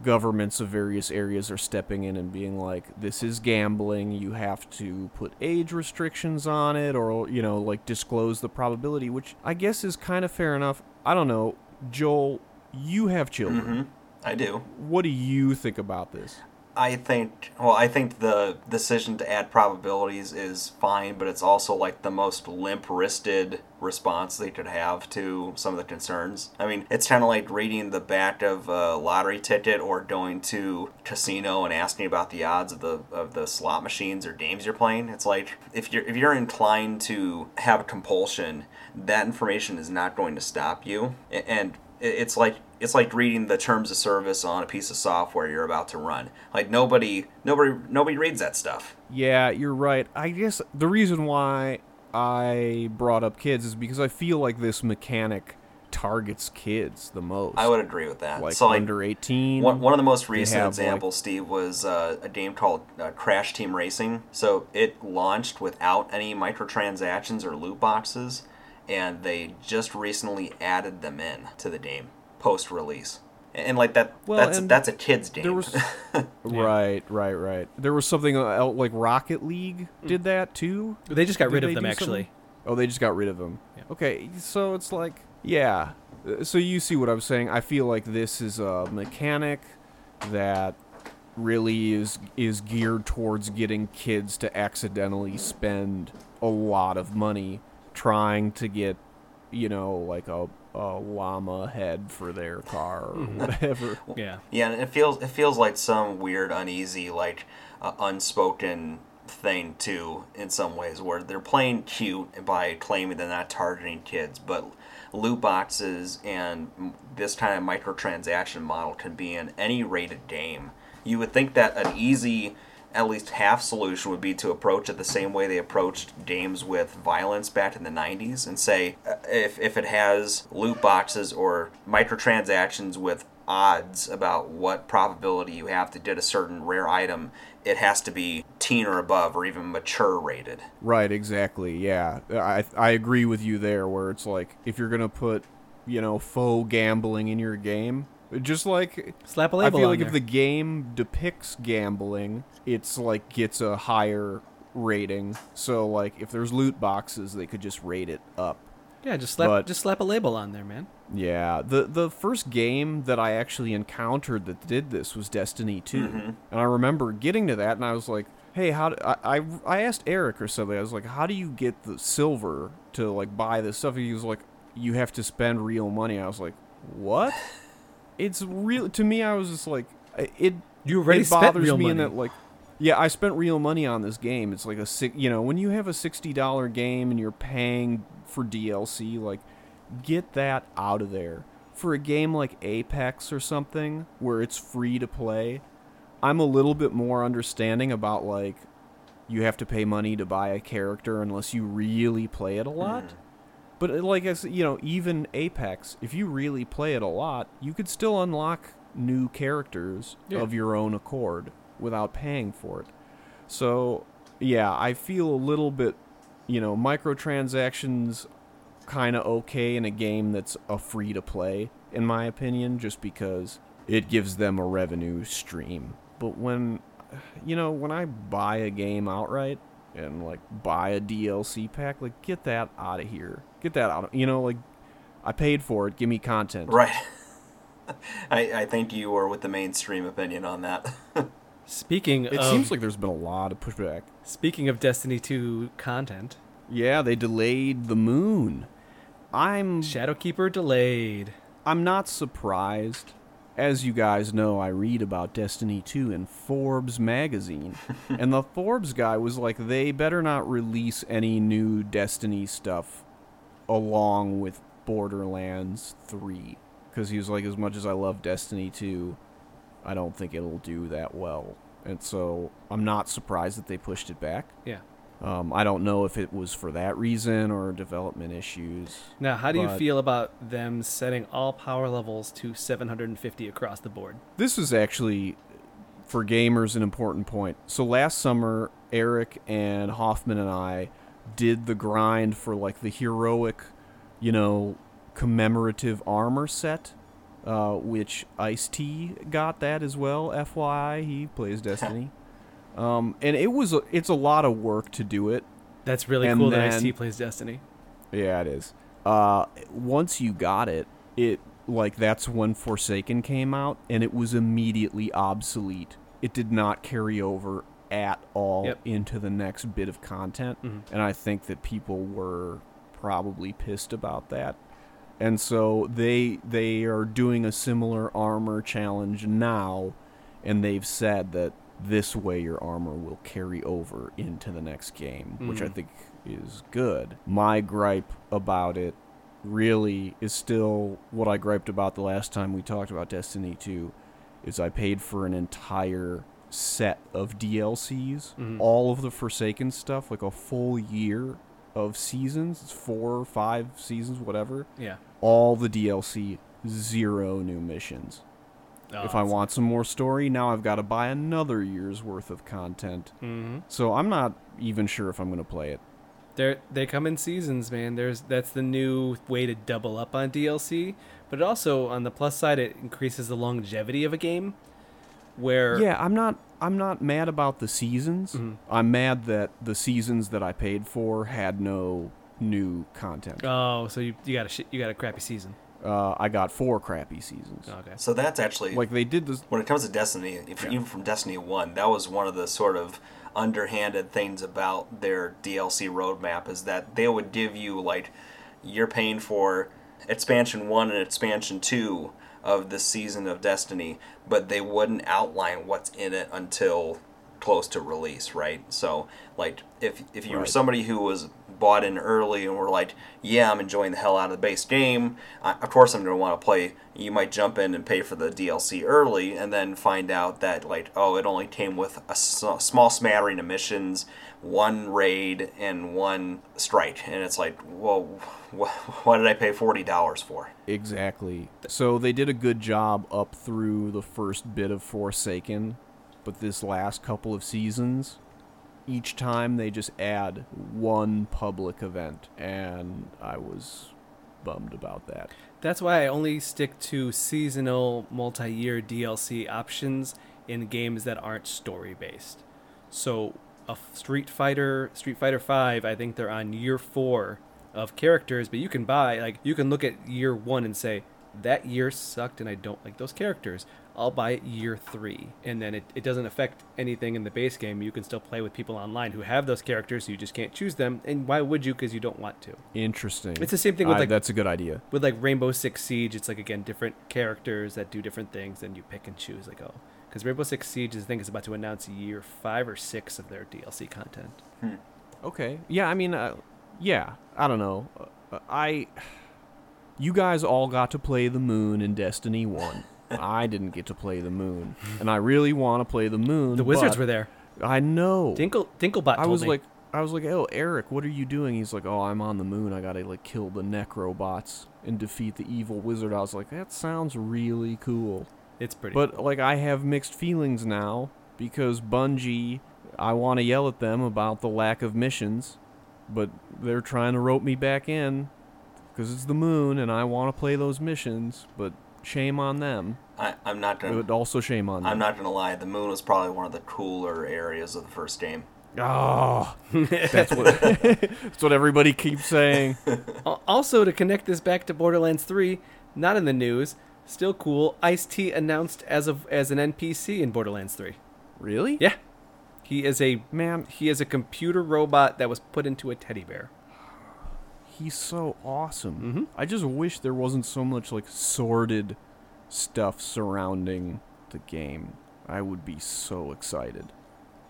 governments of various areas are stepping in and being like this is gambling you have to put age restrictions on it or you know like disclose the probability which i guess is kind of fair enough. I don't know. Joel you have children. Hmm I do. what do you think about this I think well, I think the decision to add probabilities is fine, but it's also like the most limp-wristed response they could have to some of the concerns. I mean, it's kind of like reading the back of a lottery ticket or going to casino and asking about the odds of the of the slot machines or games you're playing. It's like if you're if you're inclined to have compulsion, that information is not going to stop you, and it's like it's like reading the terms of service on a piece of software you're about to run. Like nobody nobody nobody reads that stuff. Yeah, you're right. I guess the reason why I brought up kids is because I feel like this mechanic targets kids the most. I would agree with that. like so like under 18. one, one of the most recent have, like- examples, Steve, was uh, a game called uh, Crash Team Racing. So it launched without any microtransactions or loot boxes, and they just recently added them in to the game post release. And like that, Well, that's that's a kid's game. there was (laughs) right, right, right. There was something else like Rocket League did that too. They just got Did rid of them actually. something? Oh, they just got rid of them. Yeah. Okay, so it's like, yeah. Uh, So you see what I'm saying? I feel like this is a mechanic that really is is geared towards getting kids to accidentally spend a lot of money trying to get, you know, like a a llama head for their car or whatever. Yeah. Yeah, and it feels it feels like some weird, uneasy, like uh, unspoken thing too. In some ways, where they're playing cute by claiming they're not targeting kids, but loot boxes and this kind of microtransaction model can be in any rated game. You would think that an easy, at least half solution would be to approach it the same way they approached games with violence back in the 90s and say uh, if, if it has loot boxes or microtransactions with odds about what probability you have to get a certain rare item, it has to be teen or above or even mature rated. Right, exactly. Yeah, I I agree with you there. Where it's like if you're gonna put, you know, faux gambling in your game, just like Slap a I label feel on like there. if the game depicts gambling, it's like gets a higher rating. So like if there's loot boxes, they could just rate it up. yeah, just slap but- just slap a label on there, man. Yeah, the the first game that I actually encountered that did this was Destiny 2. Mm-hmm. And I remember getting to that and I was like, "Hey, how do, I, I I asked Eric or something. I was like, "How do you get the silver to like buy this stuff?" He was like, "You have to spend real money." I was like, "What?" It's real to me I was just like it You already it spent bothers real me in money. that like yeah, I spent real money on this game. It's like a six, you know, when you have a sixty dollar game and you're paying for DLC, like get that out of there. For a game like Apex or something where it's free to play, I'm a little bit more understanding about like you have to pay money to buy a character unless you really play it a lot. Mm. But uh, like I said, you know, even Apex, if you really play it a lot, you could still unlock new characters Yeah. of your own accord without paying for it. So, yeah, I feel a little bit, you know, microtransactions kind of okay in a game that's a free to play in my opinion just because it gives them a revenue stream. But when, (sighs) you know, when I buy a game outright and like buy a DLC pack, like get that out of here. Get that out. Of, you know, like I paid for it. Give me content. Right. (laughs) I, I think you were with the mainstream opinion on that. (laughs) Speaking of It of seems like there's been a lot of pushback. speaking of Destiny 2 content, Yeah, they delayed the moon. I'm Shadowkeeper delayed. I'm not surprised. As you guys know, I read about Destiny 2 in Forbes magazine. (laughs) and the Forbes guy was like, they better not release any new Destiny stuff along with Borderlands 3. Because he was like, as much as I love Destiny 2, I don't think it'll do that well. And so I'm not surprised that they pushed it back. Yeah. Um, I don't know if it was for that reason or development issues. Now, how do you feel about them setting all power levels to 750 across the board? This is actually for gamers an important point. So last summer, Eric and Hoffman and I did the grind for like the heroic, you know, commemorative armor set, uh, which Ice T got that as well. FYI, he plays (laughs) Destiny, um, and it was a, it's a lot of work to do it. That's really And cool that then- Ice-T plays Destiny. Yeah, it is. Uh, once you got it, it like that's when Forsaken came out, and it was immediately obsolete. It did not carry over at all Yep. into the next bit of content, Mhm. and I think that people were probably pissed about that. And so they they are doing a similar armor challenge now, and they've said that this way your armor will carry over into the next game, which I Mhm. think is good. My gripe about it really is still what I griped about the last time we talked about Destiny 2 is I paid for an entire set of DLCs, Mhm. all of the Forsaken stuff, like a full year of seasons, it's 4 or 5 seasons whatever. Yeah. All the DLC, zero new missions. Oh, if I want some more story, now I've got to buy another year's worth of content. hmm So I'm not even sure if I'm going to play it. They they come in seasons, man. There's that's the new way to double up on DLC, but it also on the plus side it increases the longevity of a game. Where Yeah, I'm not I'm not mad about the seasons. Mhm. I'm mad that the seasons that I paid for had no new content. Oh, so you you got a sh- you got a crappy season. Uh, I got four crappy seasons. Okay. so that's actually Like they did this when it comes to Destiny, if, even from Destiny One, that was one of the sort of underhanded things about their DLC roadmap is that they would give you like you're paying for expansion one and expansion two of the season of Destiny, but they wouldn't outline what's in it until close to release, right? So like if if you were somebody who was bought in early and were like, yeah, I'm enjoying the hell out of the base game. I, of course, I'm going to want to play. You might jump in and pay for the DLC early, and then find out that like, oh, it only came with a s- small smattering of missions, one raid, and one strike, and it's like, well, wh- (laughs) what did I pay forty dollars for? exactly. So they did a good job up through the first bit of Forsaken, but this last couple of seasons, each time they just add one public event, and I was bummed about that. That's why I only stick to seasonal multi-year DLC options in games that aren't story based. So a Street Fighter, Street Fighter 5, I think they're on year 4 of characters, but you can buy like you can look at year 1 and say that year sucked and I don't like those characters. I'll buy it year 3 and then it, it doesn't affect anything in the base game. You can still play with people online who have those characters, so you just can't choose them. And why would you cuz you don't want to? Interesting. It's the same thing with, I- like- that's a good idea. with like Rainbow Six Siege, it's like again different characters that do different things, and you pick and choose. Like oh, because Rainbow Six Siege, I think, is about to announce year five or six of their DLC content. Okay. Yeah, I mean, uh, yeah, I don't know. Uh, I. (sighs) You guys all got to play the moon in Destiny 1. (laughs) I didn't get to play the moon. And I really want to play the moon. The wizards were there. I know. Dinkle Dinklebot. I was me. like, I was like, oh, Eric, what are you doing? He's like, oh, I'm on the moon. I gotta like kill the necrobots and defeat the evil wizard. I was like, that sounds really cool. It's pretty. But like I have mixed feelings now because Bungie, I want to yell at them about the lack of missions, but they're trying to rope me back in because it's the moon and I want to play those missions, but shame on them. I, I'm not gonna. But also shame on. I'm not gonna lie. The moon was probably one of the cooler areas of the first game. Oh, (laughs) that's what (laughs) that's what everybody keeps saying. (laughs) Also, to connect this back to Borderlands 3, not in the news, still cool. Ice T announced as of as an NPC in Borderlands 3. Really? Yeah, he is a Man, he is a computer robot that was put into a teddy bear. he's so awesome. Mhm. I just wish there wasn't so much like sordid stuff surrounding the game. I would be so excited.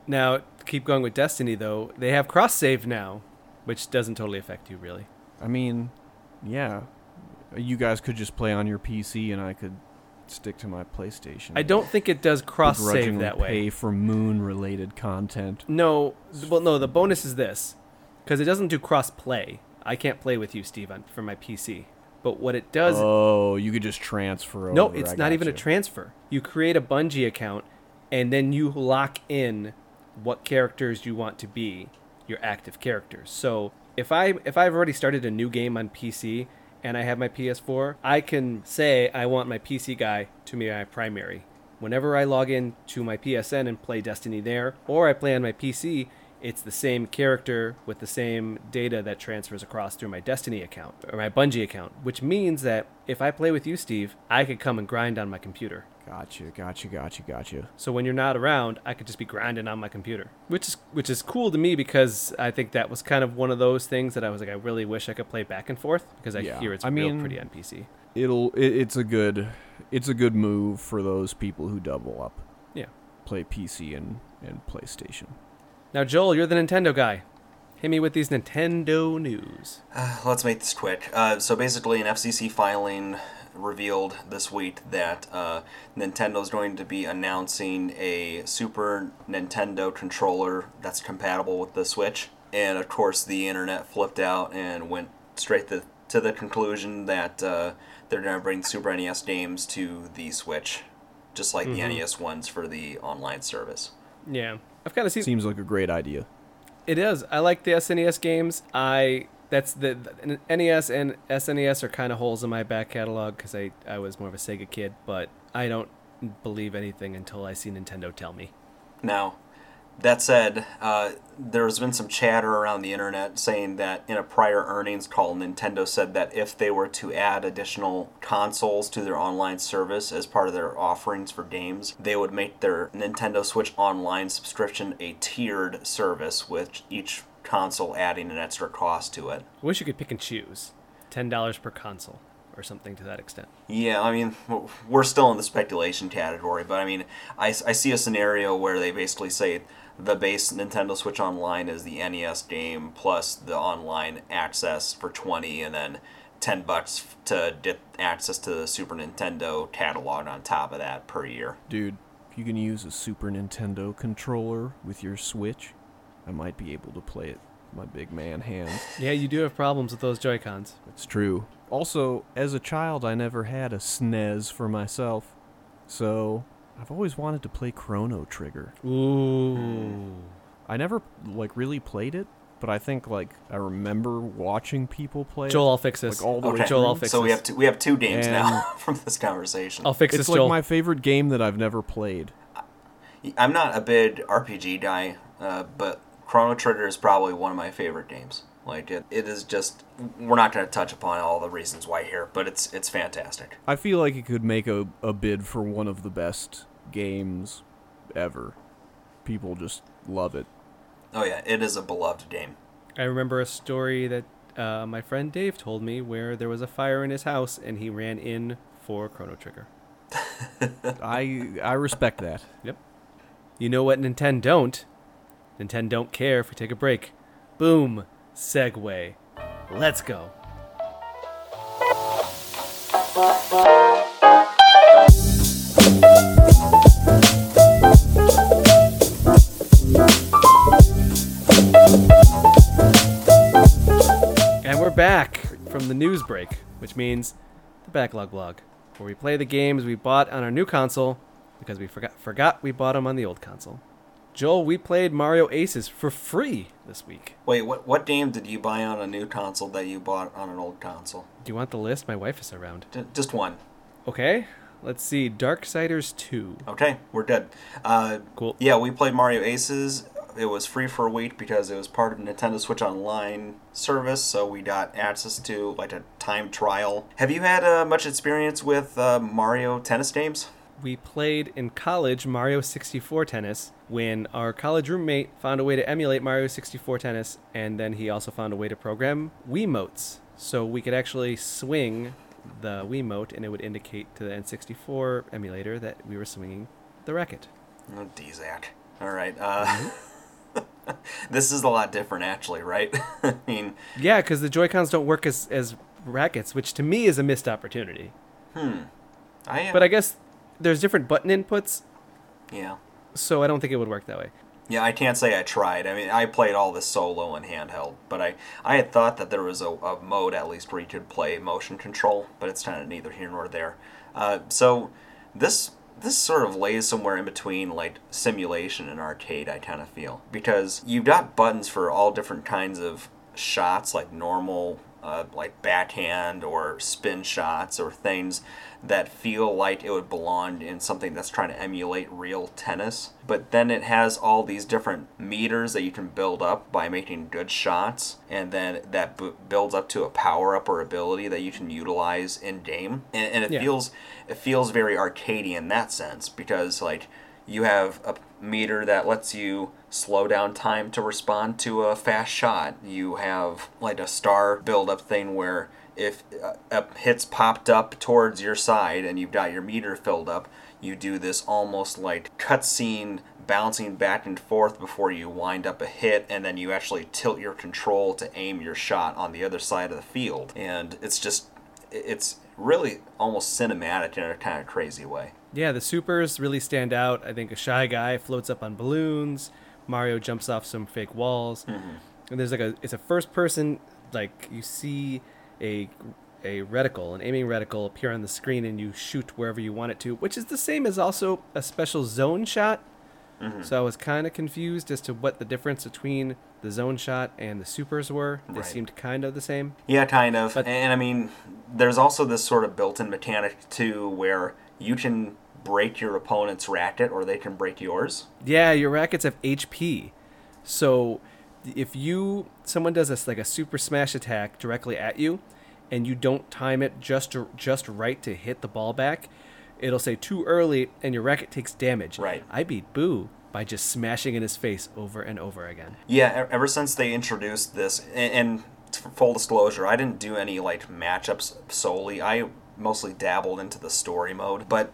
Now, keep going with Destiny though, they have cross save now, which doesn't totally affect you really. I mean, yeah, you guys could just play on your PC and I could stick to my PlayStation. I don't think it does cross save that way. Pay for moon-related content. No, well, no. The bonus is this, because it doesn't do cross play. I can't play with you, Steve, on, for my PC. But what it does, oh, you could just transfer over. no, it's I not even a transfer. You create a Bungie account, and then you lock in what characters you want to be your active characters. So if I if I've already started a new game on PC and I have my PS4, I can say I want my PC guy to be my primary. Whenever I log in to my PSN and play Destiny there, or I play on my PC, it's the same character with the same data that transfers across through my Destiny account or my Bungie account, which means that if I play with you, Steve, I could come and grind on my computer. Gotcha, gotcha, gotcha, gotcha. So when you're not around, I could just be grinding on my computer, which is which is cool to me because I think that was kind of one of those things that I was like, I really wish I could play back and forth because I Yeah, hear it's I real mean- pretty on PC. It'll. It, it's a good. It's a good move for those people who double up. Yeah. Play PC and and PlayStation. Now, Joel, you're the Nintendo guy. Hit me with these Nintendo news. Let's make this quick. Uh, so basically, an FCC filing revealed this week that uh, is going to be announcing a Super Nintendo controller that's compatible with the Switch. And of course, the internet flipped out and went straight to, to the conclusion that uh, they're going to bring Super NES games to the Switch, just like the NES ones for the online service. Yeah, I've kind of seen. Seems like a great idea. It is. I like the SNES games. I that's the, the NES and SNES are kind of holes in my back catalog because I I was more of a Sega kid, but I don't believe anything until I see Nintendo tell me. Now, that said, uh, there's been some chatter around the internet saying that in a prior earnings call, Nintendo said that if they were to add additional consoles to their online service as part of their offerings for games, they would make their Nintendo Switch Online subscription a tiered service, with each console adding an extra cost to it. I wish you could pick and choose. Ten dollars per console, or something to that extent. Yeah, I mean, we're still in the speculation category, but I mean, I see a scenario where they basically say the base Nintendo Switch Online is the NES game plus the online access for 20 and then 10 bucks to get access to the Super Nintendo catalog on top of that per year. Dude, you can use a Super Nintendo controller with your Switch, I might be able to play it my big man hands. Yeah, you do have problems with those Joy Cons. It's true. Also, as a child, I never had a SNES for myself, so I've always wanted to play Chrono Trigger. Ooh. I never like really played it, but I think like I remember watching people play it. Joel, I'll fix this. Like all the way Okay, Joel, I'll through. fix so we have two, we have two games And- now (laughs) from this conversation. I'll fix It's this, like Joel. my favorite game that I've never played. I'm not a big RPG guy, uh, but Chrono Trigger is probably one of my favorite games. Like it, it is just. We're not going to touch upon all the reasons why here, but it's it's fantastic. I feel like it could make a, a bid for one of the best games ever. People just love it. Oh yeah, it is a beloved game. I remember a story that uh, my friend Dave told me where there was a fire in his house and he ran in for Chrono Trigger. (laughs) I I respect that. Yep. You know what Nintendo don't? Nintendo don't care if we take a break. Boom. segue. Let's go. And we're back from the news break, which means the backlog blog, where we play the games we bought on our new console because we forgot forgot we bought them on the old console. Joel, we played Mario Aces for free this week. Wait, what what game did you buy on a new console that you bought on an old console? Do you want the list? My wife is around. J- just one. Okay, let's see. Darksiders 2. Okay, we're good. Uh, Cool. Yeah, we played Mario Aces. It was free for a week because it was part of Nintendo Switch Online service, so we got access to like a time trial. Have you had uh, much experience with uh, Mario tennis games? We played in college Mario 64 Tennis when our college roommate found a way to emulate Mario 64 Tennis, and then he also found a way to program Wiimotes. So we could actually swing the Wiimote, and it would indicate to the N64 emulator that we were swinging the racket. Oh, Dzak. All right. Uh, (laughs) this is a lot different, actually, right? (laughs) I mean, Yeah, because the Joy Cons don't work as, as rackets, which to me is a missed opportunity. Hmm. I am. But I guess there's different button inputs, yeah. so I don't think it would work that way. Yeah, I can't say I tried. I mean, I played all this solo and handheld, but I, I had thought that there was a, a mode at least where you could play motion control, but it's kind of neither here nor there. Uh, so this this sort of lays somewhere in between like simulation and arcade. I kind of feel because you've got buttons for all different kinds of shots, like normal, uh, like backhand or spin shots or things that feel like it would belong in something that's trying to emulate real tennis. But then it has all these different meters that you can build up by making good shots, and then that bu- builds up to a power up or ability that you can utilize in game. And, and it Yeah. feels it feels very arcadey in that sense because like you have a meter that lets you slow down time to respond to a fast shot. You have like a star build up thing where if a hit's popped up towards your side and you've got your meter filled up, you do this almost like cutscene bouncing back and forth before you wind up a hit and then you actually tilt your control to aim your shot on the other side of the field. And it's just it's really almost cinematic in a kind of crazy way. Yeah, the supers really stand out. I think a shy guy floats up on balloons. Mario jumps off some fake walls, mm-hmm. and there's like a it's a first person like you see a a reticle, an aiming reticle appear on the screen, and you shoot wherever you want it to, which is the same as also a special zone shot. Mm-hmm. So I was kind of confused as to what the difference between the zone shot and the supers were. They Right. seemed kind of the same. Yeah, kind of. But- and I mean, there's also this sort of built-in mechanic too, where you can break your opponent's racket or they can break yours. Yeah, your rackets have HP. So if you someone does this like a super smash attack directly at you and you don't time it just just right to hit the ball back, it'll say too early and your racket takes damage. Right. I beat Boo by just smashing in his face over and over again. Yeah, ever since they introduced this, and, and full disclosure, I didn't do any like matchups solely. I mostly dabbled into the story mode, but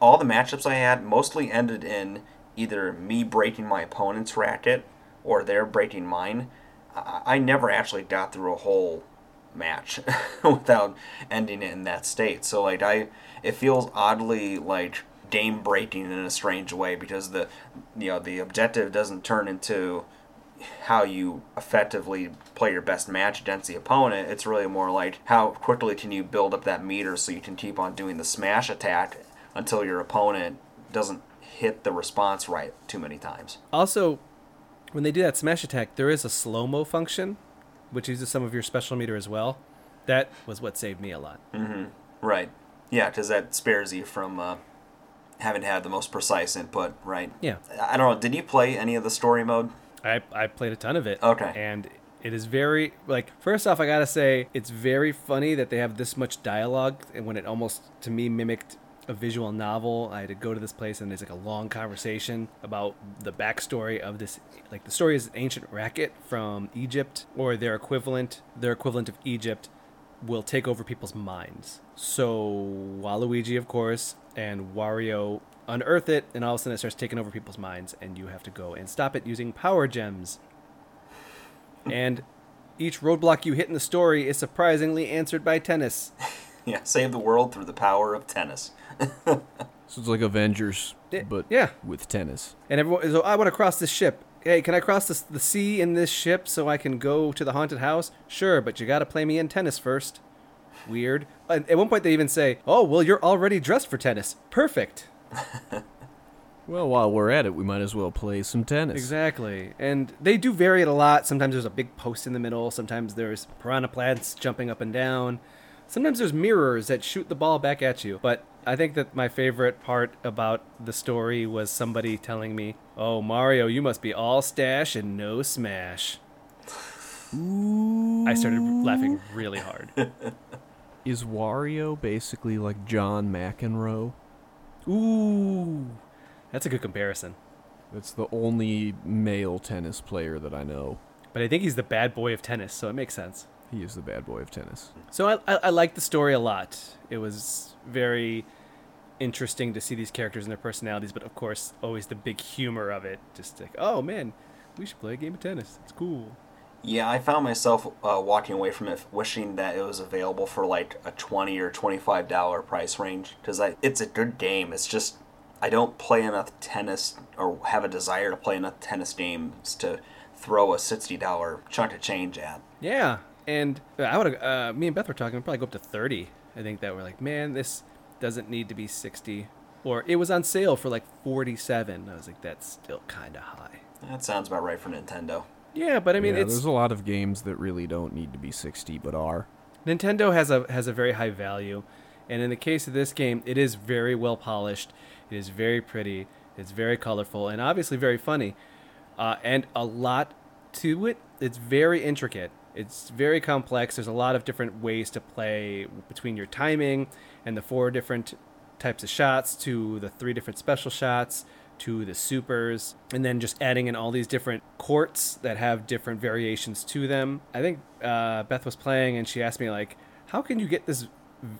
all the matchups I had mostly ended in either me breaking my opponent's racket or they're breaking mine. I, never actually got through a whole match (laughs) without ending it in that state. So like I, it feels oddly like game breaking in a strange way because the, you know, the objective doesn't turn into how you effectively play your best match against the opponent. It's really more like how quickly can you build up that meter so you can keep on doing the smash attack until your opponent doesn't hit the response right too many times. Also, when they do that smash attack, there is a slow mo function, which uses some of your special meter as well. That was what saved me a lot. Right. Yeah, because that spares you from uh, having to have the most precise input. Right. Yeah. I don't know. Did you play any of the story mode? I, I played a ton of it. Okay. And it is very like first off I gotta say it's very funny that they have this much dialogue and when it almost to me mimicked a visual novel. I had to go to this place and there's like a long conversation about the backstory of this like the story is an ancient racket from Egypt or their equivalent their equivalent of Egypt will take over people's minds. So Waluigi of course and Wario unearth it and all of a sudden it starts taking over people's minds and you have to go and stop it using power gems and each roadblock you hit in the story is surprisingly answered by tennis. (laughs) Yeah. Save the world through the power of tennis. So it's like Avengers, but yeah. with tennis. And everyone is, oh, I want to cross this ship. Hey, can I cross this, the sea in this ship so I can go to the haunted house? Sure, but you got to play me in tennis first. Weird. And at one point, they even say, "Oh, well, you're already dressed for tennis. Perfect." (laughs) Well, while we're at it, we might as well play some tennis. Exactly. And they do vary it a lot. Sometimes there's a big post in the middle. Sometimes there's piranha plants jumping up and down. Sometimes there's mirrors that shoot the ball back at you. But I think that my favorite part about the story was somebody telling me, "Oh, Mario, you must be all stash and no smash." Ooh. I started laughing really hard. (laughs) Is Wario basically like John McEnroe? Ooh, that's a good comparison. That's the only male tennis player that I know. But I think he's the bad boy of tennis, so it makes sense. He is the bad boy of tennis. So I, I, I like the story a lot. It was very interesting to see these characters and their personalities, but of course, always the big humor of it. Just like, oh man, we should play a game of tennis. It's cool. Yeah, I found myself uh, walking away from it wishing that it was available for like a twenty or twenty-five dollar price range because I it's a good game. It's just I don't play enough tennis or have a desire to play enough tennis games to throw a sixty dollar chunk of change at. Yeah, and I would. Uh, me and Beth were talking. We'd probably go up to thirty. I think that we're like, man, this doesn't need to be sixty. Or it was on sale for like forty-seven. I was like, that's still kind of high. That sounds about right for Nintendo. Yeah, but I mean, yeah, it's there's a lot of games that really don't need to be 60 but are. Nintendo has a has a very high value, and in the case of this game, it is very well polished. It is very pretty. It's very colorful and obviously very funny, uh, and a lot to it. It's very intricate. It's very complex. There's a lot of different ways to play between your timing and the four different types of shots to the three different special shots to the supers, and then just adding in all these different courts that have different variations to them. I think uh, Beth was playing and she asked me like, "How can you get this?"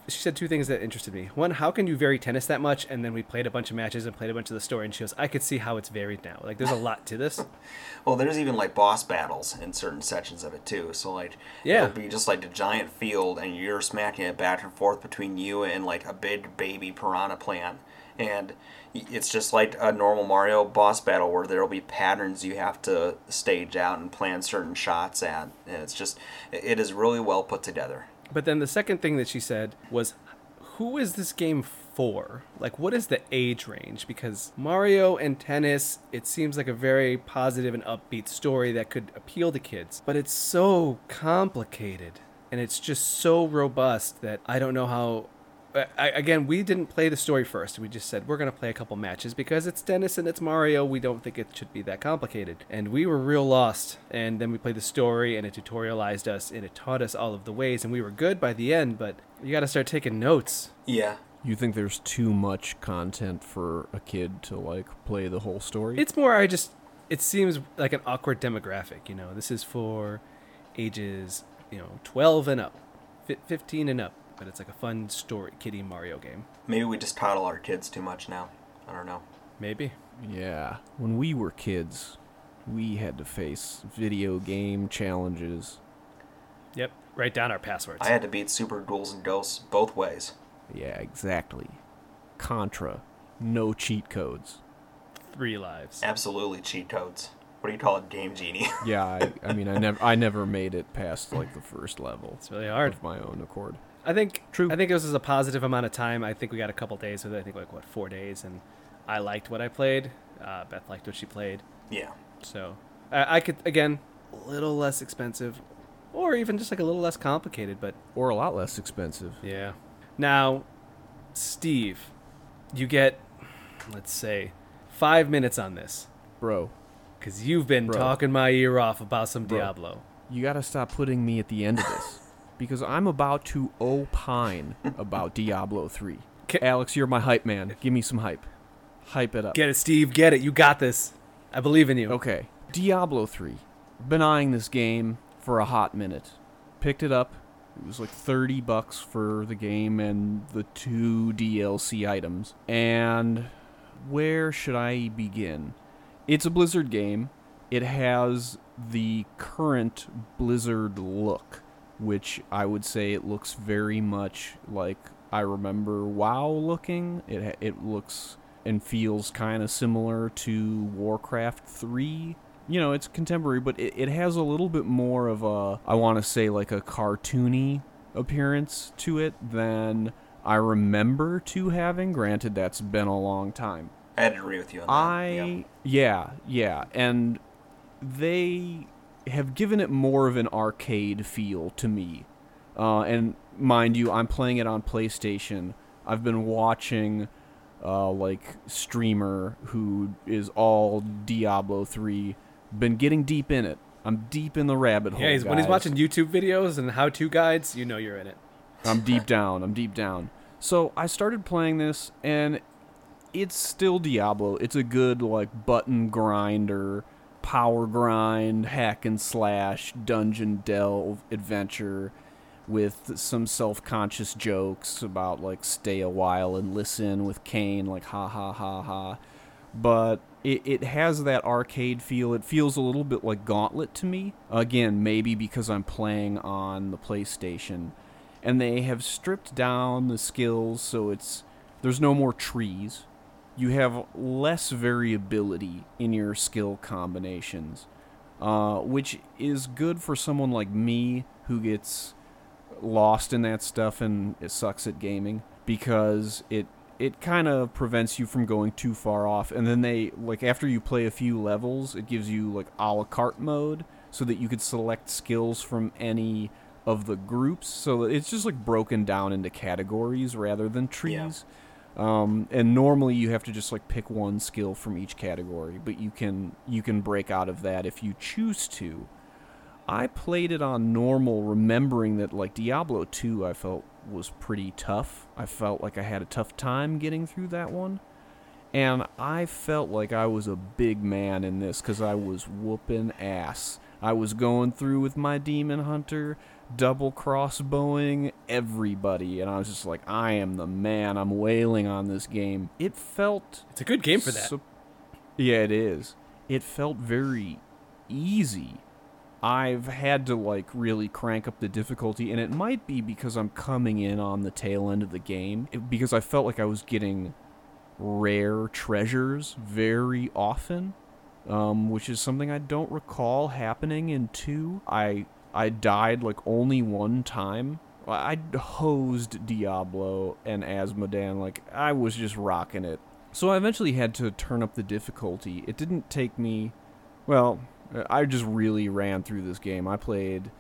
She said two things that interested me. One, how can you vary tennis that much? And then we played a bunch of matches and played a bunch of the story, and she goes, "I could see how it's varied now. Like there's a lot to this." (laughs) Well, there's even like boss battles in certain sections of it too. So like, Yeah. it'll be just like a giant field, and you're smacking it back and forth between you and like a big baby piranha plant, and it's just like a normal Mario boss battle where there'll be patterns you have to stage out and plan certain shots at, and it's just it is really well put together. But then the second thing that she said was, who is this game for? Like, what is the age range? Because Mario and tennis, it seems like a very positive and upbeat story that could appeal to kids. But it's so complicated and it's just so robust that I don't know how. I, I- again, we didn't play the story first. We just said we're going to play a couple matches because it's Dennis and it's Mario. We don't think it should be that complicated. And we were real lost. And then we played the story and it tutorialized us and it taught us all of the ways. And we were good by the end, but you got to start taking notes. Yeah, You think there's too much content for a kid to like play the whole story? It's more, I just, it seems like an awkward demographic. You know, this is for ages, you know, 12 and up, 15 and up. But it's like a fun story, kiddie Mario game. maybe we just coddle our kids too much now. I don't know. Maybe. yeah. When we were kids, we had to face video game challenges. Yep. Write down our passwords. I had to beat Super Ghouls and Ghosts both ways. Yeah, exactly. Contra, no cheat codes. Three lives. Absolutely cheat codes. What do you call it, Game Genie? (laughs) Yeah, I, I mean, I never, I never made it past like the first level It's really hard. of my own accord. I think True. I think this is a positive amount of time. I think we got a couple days with it. I think like what four days, and I liked what I played. Uh, Beth liked what she played. yeah. So I, I could again a little less expensive, or even just like a little less complicated. But Or a lot less expensive. yeah. Now, Steve, you get let's say five minutes on this Bro, because you've been Bro. talking my ear off about some Bro. Diablo. you gotta stop putting me at the end of this. Because I'm about to opine about (laughs) Diablo 3. Ca- Alex, you're my hype man. Give me some hype. Hype it up. Get it, Steve. Get it. You got this. I believe in you. Okay. Diablo 3. Been eyeing this game for a hot minute. Picked it up. It was like 30 bucks for the game and the two DLC items. And where should I begin? It's a Blizzard game. It has the current Blizzard look, which I would say it looks very much like I remember WoW looking. It it looks and feels kind of similar to Warcraft 3. You know, it's contemporary, but it, it has a little bit more of a, I want to say, like a cartoony appearance to it than I remember to having. Granted, that's been a long time. I agree with you on that. I yeah, yeah, and they have given it more of an arcade feel to me Uh, and mind you, I'm playing it on PlayStation. I've been watching uh, like streamer who is all Diablo 3, been getting deep in it. I'm deep in the rabbit hole. Yeah, he's, when he's watching YouTube videos and how-to guides, you know you're in it. I'm (laughs) deep down. I'm deep down. So I started playing this, and it's still Diablo. It's a good like button grinder, power grind, hack and slash, dungeon delve adventure, with some self-conscious jokes about like stay a while and listen with Cain, like ha ha ha ha. But it, it has that arcade feel. It feels a little bit like Gauntlet to me. Again, maybe because I'm playing on the PlayStation and they have stripped down the skills so it's there's no more trees. You have less variability in your skill combinations, uh, which is good for someone like me who gets lost in that stuff and it sucks at gaming because it it kind of prevents you from going too far off. And then they like after you play a few levels, it gives you like a la carte mode so that you could select skills from any of the groups. So it's just like broken down into categories rather than trees. Um, and normally you have to just like pick one skill from each category, but you can you can break out of that if you choose to. I played it on normal, remembering that like Diablo 2 I felt was pretty tough. I felt like I had a tough time getting through that one. And I felt like I was a big man in this because I was whooping ass. I was going through with my demon hunter, double crossbowing everybody, and I was just like, I am the man. I'm wailing on this game. It felt It's a good game for that. so- yeah, it is. It felt very easy. I've had to like really crank up the difficulty, and it might be because I'm coming in on the tail end of the game, it- because I felt like I was getting rare treasures very often, um, which is something I don't recall happening in two. I I died like only one time. I I hosed Diablo and Azmodan like I was just rocking it. So I eventually had to turn up the difficulty. It didn't take me well, I just really ran through this game. I played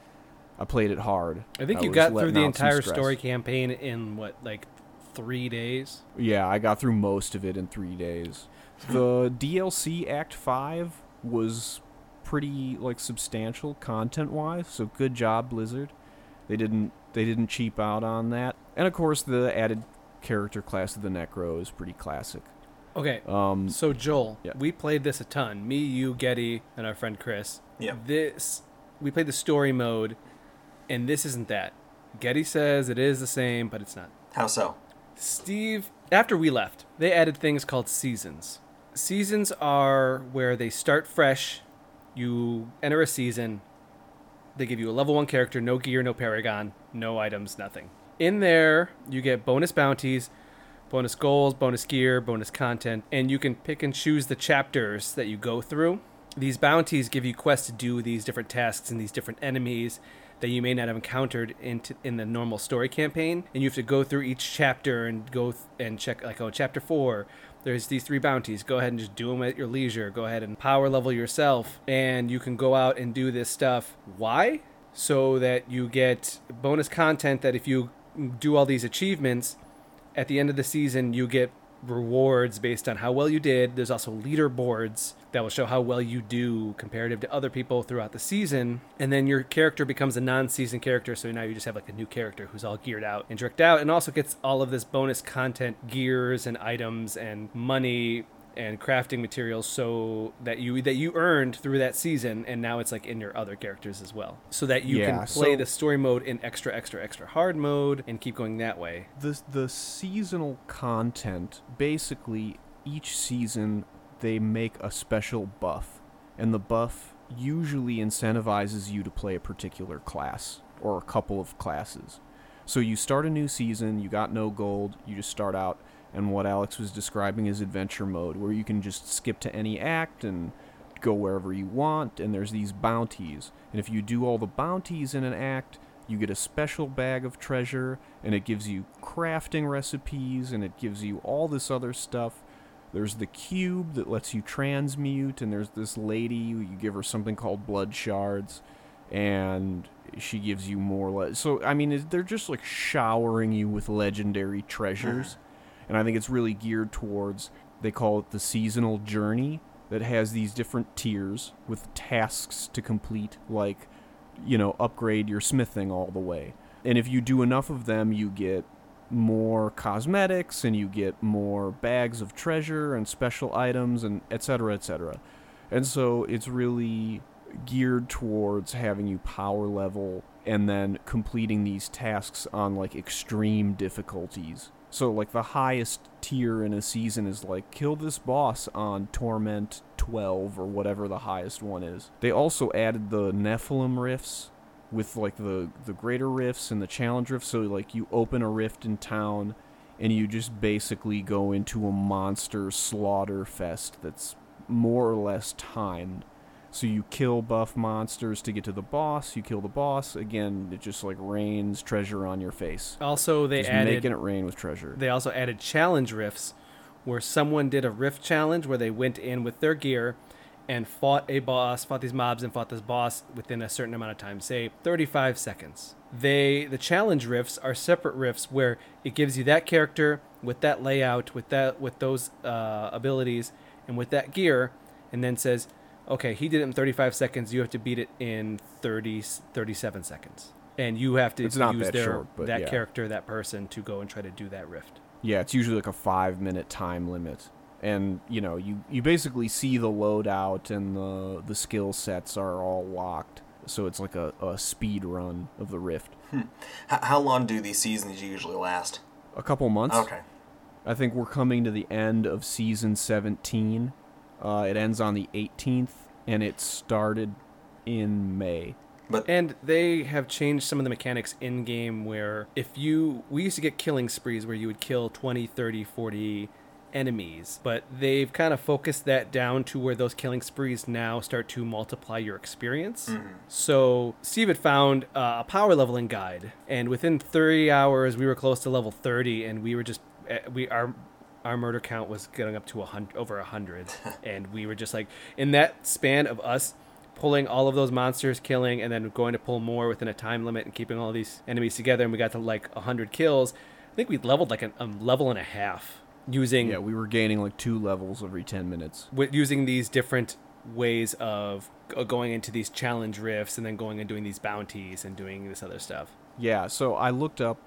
I played it hard. I think you got through the entire story campaign in what, like three days? Yeah, I got through most of it in three days. The DLC Act Five was pretty like substantial content wise, so good job Blizzard. They didn't they didn't cheap out on that, and of course the added character class of the Necro is pretty classic. Okay. Um, So Joel, Yeah. we played this a ton. Me, you, Getty, and our friend Chris. Yeah. This we played the story mode, and this isn't that. Getty says it is the same, but it's not. How so? Steve, after we left, they added things called seasons. Seasons are where they start fresh. You enter a season. They give you a level one character, no gear, no paragon, no items, nothing. In there, you get bonus bounties, bonus goals, bonus gear, bonus content, and you can pick and choose the chapters that you go through. These bounties give you quests to do these different tasks and these different enemies that you may not have encountered in, t- in the normal story campaign, and you have to go through each chapter and go th- and check like oh chapter four. There's these three bounties. Go ahead and just do them at your leisure. Go ahead and power level yourself, and you can go out and do this stuff. Why? So that you get bonus content that if you do all these achievements, at the end of the season you get rewards based on how well you did. There's also leaderboards that will show how well you do comparative to other people throughout the season. And then your character becomes a non-season character, so now you just have like a new character who's all geared out and tricked out and also gets all of this bonus content, gears and items and money and crafting materials so that you that you earned through that season and now it's like in your other characters as well so that you Yeah, can play so- the story mode in extra extra extra hard mode and keep going that way the the seasonal content basically each season they make a special buff and the buff usually incentivizes you to play a particular class or a couple of classes. So you start a new season you got no gold you just start out and what alex was describing is adventure mode where you can just skip to any act and go wherever you want and there's these bounties. And if you do all the bounties in an act you get a special bag of treasure and it gives you crafting recipes and it gives you all this other stuff there's the cube that lets you transmute and there's this lady you give her something called blood shards and she gives you more. Le- so I mean, they're just like showering you with legendary treasures, mm-hmm. and I think it's really geared towards. They call it the seasonal journey that has these different tiers with tasks to complete, like you know, upgrade your smithing all the way. And if you do enough of them, you get more cosmetics and you get more bags of treasure and special items and etc etc and so it's really geared towards having you power level and then completing these tasks on like extreme difficulties. So like the highest tier in a season is like kill this boss on torment 12 or whatever the highest one is. They also added the nephalem rifts with like the the greater rifts and the challenge rifts. So like you open a rift in town and you just basically go into a monster slaughter fest that's more or less timed. So you kill buff monsters to get to the boss you kill the boss. Again it just like rains treasure on your face. Also, they just added making it rain with treasure. they also added challenge rifts, where someone did a rift challenge where they went in with their gear and fought a boss, fought these mobs, and fought this boss within a certain amount of time, say 35 seconds. They the challenge rifts are separate rifts where it gives you that character with that layout, with that with those uh, abilities, and with that gear, and then says, okay, he did it in 35 seconds. You have to beat it in 30 37 seconds. And you have to use that their short, that yeah. character, that person, to go and try to do that rift. Yeah, it's usually like a five minute time limit. And, you know, you, you basically see the loadout and the the skill sets are all locked. So it's like a, a speed run of the Rift. H- how long do these seasons usually last? A couple months. Okay. I think we're coming to the end of season 17. Uh, it ends on the 18th, and it started in May. But And they have changed some of the mechanics in game where if you we used to get killing sprees where you would kill 20, 30, 40 enemies, but they've kind of focused that down to where those killing sprees now start to multiply your experience. So Steve had found uh, a power leveling guide, and within 30 hours we were close to level 30, and we were just eh, we our our murder count was getting up to a hundred over a hundred, (laughs) and we were just like in that span of us pulling all of those monsters, killing, and then going to pull more within a time limit and keeping all these enemies together, and we got to like a hundred kills. I think we leveled like an, a level and a half using Yeah, we were gaining like two levels every 10 minutes. with using these different ways of uh, going into these challenge rifts and then going and doing these bounties and doing this other stuff. Yeah, so I looked up.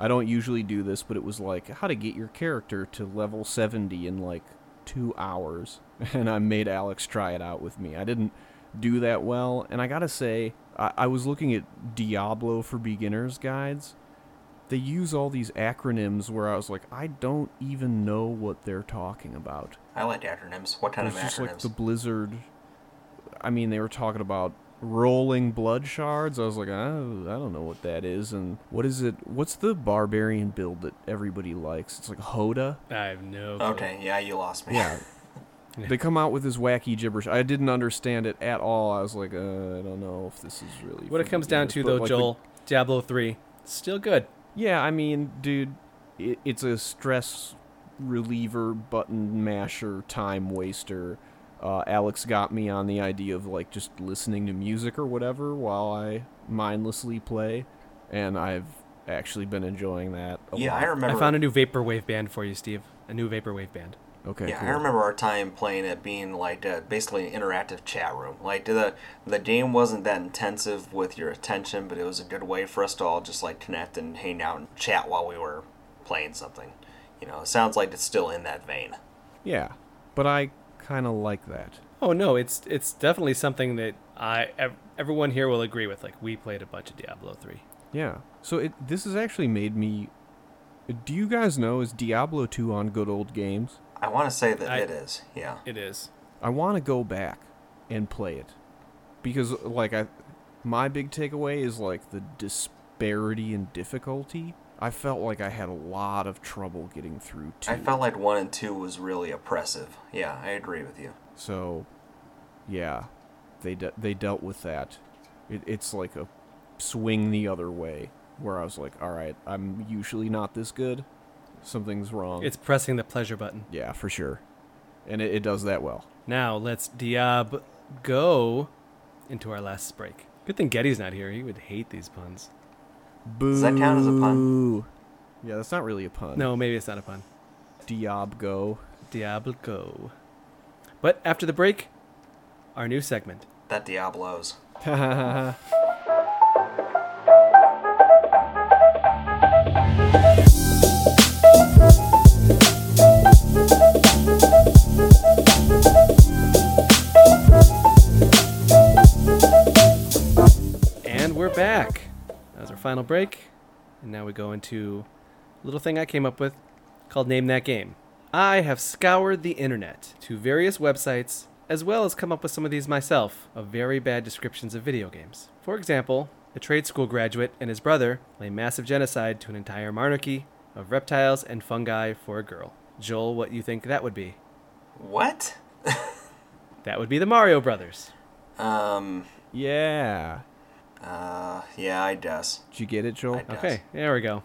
I don't usually do this, but it was like how to get your character to level 70 in like two hours. (laughs) And I made Alex try it out with me. I didn't do that well, and I gotta say, I, I was looking at Diablo for Beginners guides. They use all these acronyms where I was like, I don't even know what they're talking about. I like acronyms. What kind It's of just acronyms? like the Blizzard. I mean, they were talking about rolling blood shards. I was like, oh, I don't know what that is. And what is it? What's the barbarian build that everybody likes? It's like HotA. I have no. clue. okay, yeah, you lost me. Yeah. (laughs) (laughs) they come out with this wacky gibberish. I didn't understand it at all. I was like, uh, I don't know if this is really. What it comes down to, but, though, like, the- Joel, Diablo three, still good. Yeah, I mean, dude, it, it's a stress reliever, button masher, time waster. Uh, Alex got me on the idea of like just listening to music or whatever while I mindlessly play, and I've actually been enjoying that. A Yeah, lot. I remember. I found a new vaporwave band for you, Steve. A new vaporwave band. Okay, yeah, cool. I remember our time playing it being like uh, basically an interactive chat room. Like the the game wasn't that intensive with your attention, but it was a good way for us to all just like connect and hang out and chat while we were playing something. You know, it sounds like it's still in that vein. Yeah, but I kind of like that. Oh no, it's it's definitely something that I ev- everyone here will agree with. Like we played a bunch of Diablo three. Yeah. So it this has actually made me. Do you guys know is Diablo 2 on Good Old Games? I want to say that I- it is. Yeah. It is. I want to go back and play it because like I my big takeaway is like the disparity in difficulty. I felt like I had a lot of trouble getting through two. I felt like one and two was really oppressive. Yeah, I agree with you. so yeah, they de- they dealt with that. It, it's like a swing the other way where I was like, all right, I'm usually not this good. Something's wrong. It's pressing the pleasure button. yeah, for sure. And it, it does that well. Now let's Diab go into our last break. Good thing Getty's not here. He would hate these puns. Boo. Does that count as a pun? Yeah, that's not really a pun. No, maybe it's not a pun. Diabgo. Diablo go. But after the break, our new segment. That Diablos. (laughs) final break. And now we go into a little thing I came up with called Name That Game. I have scoured the internet to various websites as well as come up with some of these myself of very bad descriptions of video games. For example, a trade school graduate and his brother lay massive genocide to an entire monarchy of reptiles and fungi for a girl. Joel, what you think that would be? What? (laughs) That would be the Mario Brothers. Um. yeah. Uh. Yeah, I guess. Did you get it, Joel? I- Yes. Okay, there we go.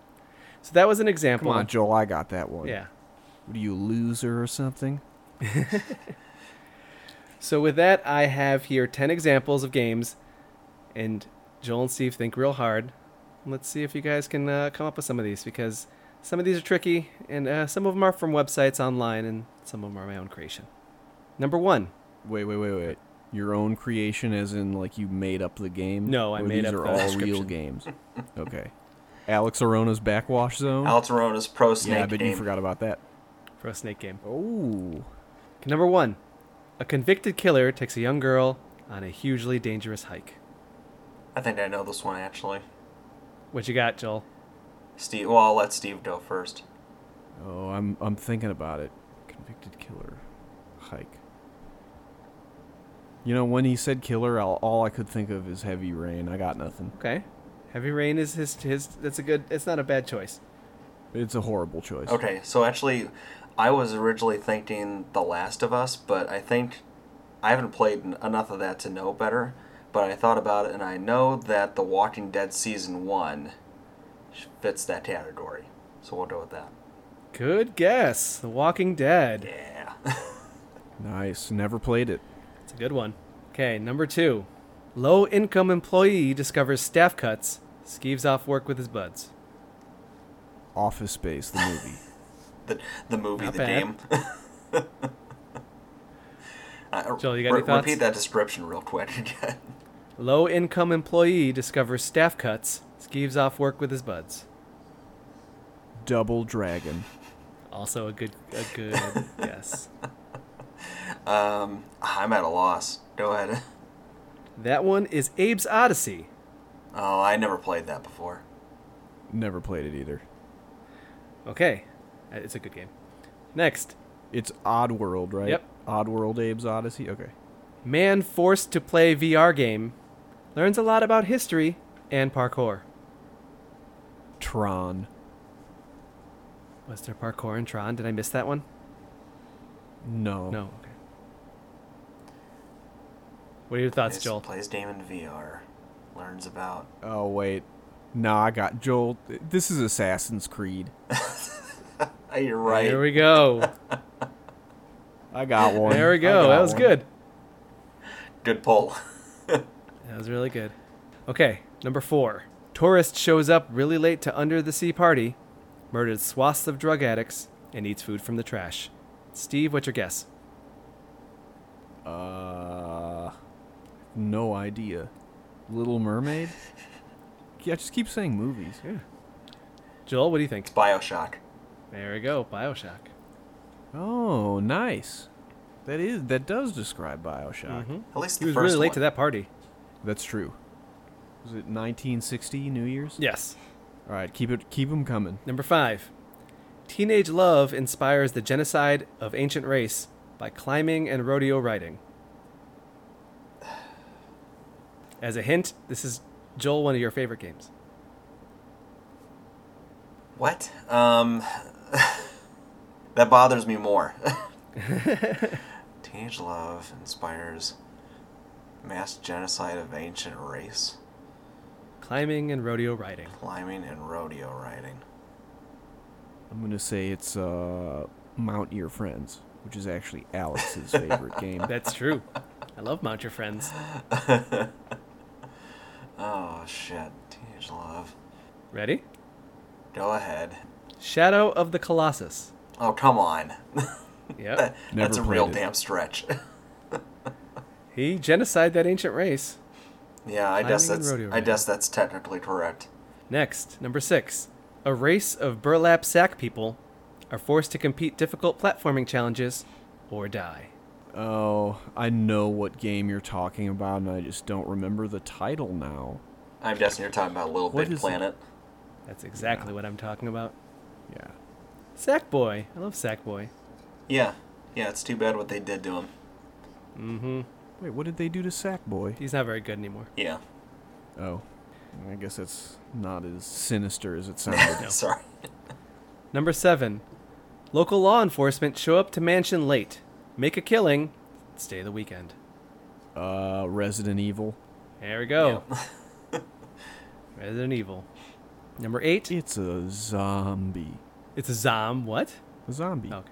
So that was an example. Come example. on, Joel. I got that one. Yeah. What are you, loser or something? (laughs) So with that, I have here 10 examples of games, and Joel and Steve think real hard. Let's see if you guys can uh, come up with some of these, because some of these are tricky, and uh, some of them are from websites online, and some of them are my own creation. Number one. Wait, wait, wait, wait. Your own creation, as in like you made up the game? No, I Or made these up are the all real games. (laughs) Okay. Alex Arona's Backwash Zone. Alex Arona's Pro Snake yeah, I bet game. you forgot about that. Pro snake game. Oh. Number one. A convicted killer takes a young girl on a hugely dangerous hike. I think I know this one actually. What you got, Joel? Steve. Well, I'll let Steve go first. Oh, I'm I'm thinking about it. Convicted killer, hike. You know, when he said killer, all, all I could think of is heavy rain. I got nothing. Okay. Heavy Rain is his his. That's a good. It's not a bad choice. It's a horrible choice. Okay, so actually, I was originally thinking The Last of Us, but I think I haven't played enough of that to know better. But I thought about it, and I know that The Walking Dead season one fits that category. So we'll go with that. Good guess. The Walking Dead. Yeah. (laughs) Nice. Never played it. It's a good one. Okay, number two. Low income employee discovers staff cuts, skeeves off work with his buds. Office Space, the movie. (laughs) the, the movie, Not the bad. game. (laughs) (laughs) Uh, Joel, you got any thoughts? Repeat that description real quick again. Low income employee discovers staff cuts, skeeves off work with his buds. Double Dragon. Also a good a good guess. Um, I'm at a loss. Go ahead. That one is Abe's Oddysee. Oh, I never played that before. Never played it either. Okay, uh, it's a good game. Next, It's Oddworld, right? Yep. Oddworld, Abe's Oddysee. Okay. man forced to play VR game learns a lot about history and parkour. Tron. Was there parkour in Tron? Did I miss that one? No. No. Okay. What are your thoughts, Plays- Joel? Plays game in VR. Learns about. Oh wait. No, I got Joel. This is Assassin's Creed. (laughs) You're right. There we go. (laughs) I got one. there we go. That was one. good. Good pull. (laughs) That was really good. Okay, number four. Tourist shows up really late to under the sea party, murders swaths of drug addicts, and eats food from the trash. Steve, what's your guess? Uh, no idea. Little Mermaid. (laughs) Yeah, just keep saying movies. Yeah. Joel, what do you think? It's Bioshock. There we go. Bioshock. Oh, nice. That is that does describe Bioshock. Mhm. At least He was first really late one. to that party. That's true. Was it 1960 New Year's? Yes. All right, keep it keep them coming. Number five. Teenage love inspires the genocide of ancient race by climbing and rodeo riding. As a hint, this is Joel, one of your favorite games. What? Um, (laughs) that bothers me more. (laughs) Teenage love inspires mass genocide of ancient race, Climbing and rodeo riding. climbing and rodeo riding. I'm gonna say it's uh, Mount Your Friends, which is actually Alex's (laughs) favorite game. That's true. I love Mount Your Friends. (laughs) Oh shit, teenage love. Ready? Go ahead. Shadow of the Colossus. Oh come on. (laughs) Yep. That- That's a real it. damn stretch. he genocide that ancient race. yeah, I guess Climbing and that's I guess that's technically correct. Next, number six. A race of burlap sack people are forced to compete difficult platforming challenges or die. Oh, I know what game you're talking about, and I just don't remember the title now. I'm guessing you're talking about Little What Big is it? Planet. That's exactly what I'm talking about. Yeah. Sackboy. I love Sackboy. Yeah, yeah. It's too bad what they did to him. Mm-hmm. Wait, what did they do to Sackboy? He's not very good anymore. Yeah. Oh, I guess it's not as sinister as it (laughs) sounded. Sorry. Number seven. Local law enforcement show up to mansion late, make a killing, stay the weekend. uh, Resident Evil. There we go. (laughs) Resident Evil. Number eight. It's a zombie. It's a zom. What? A zombie. Okay.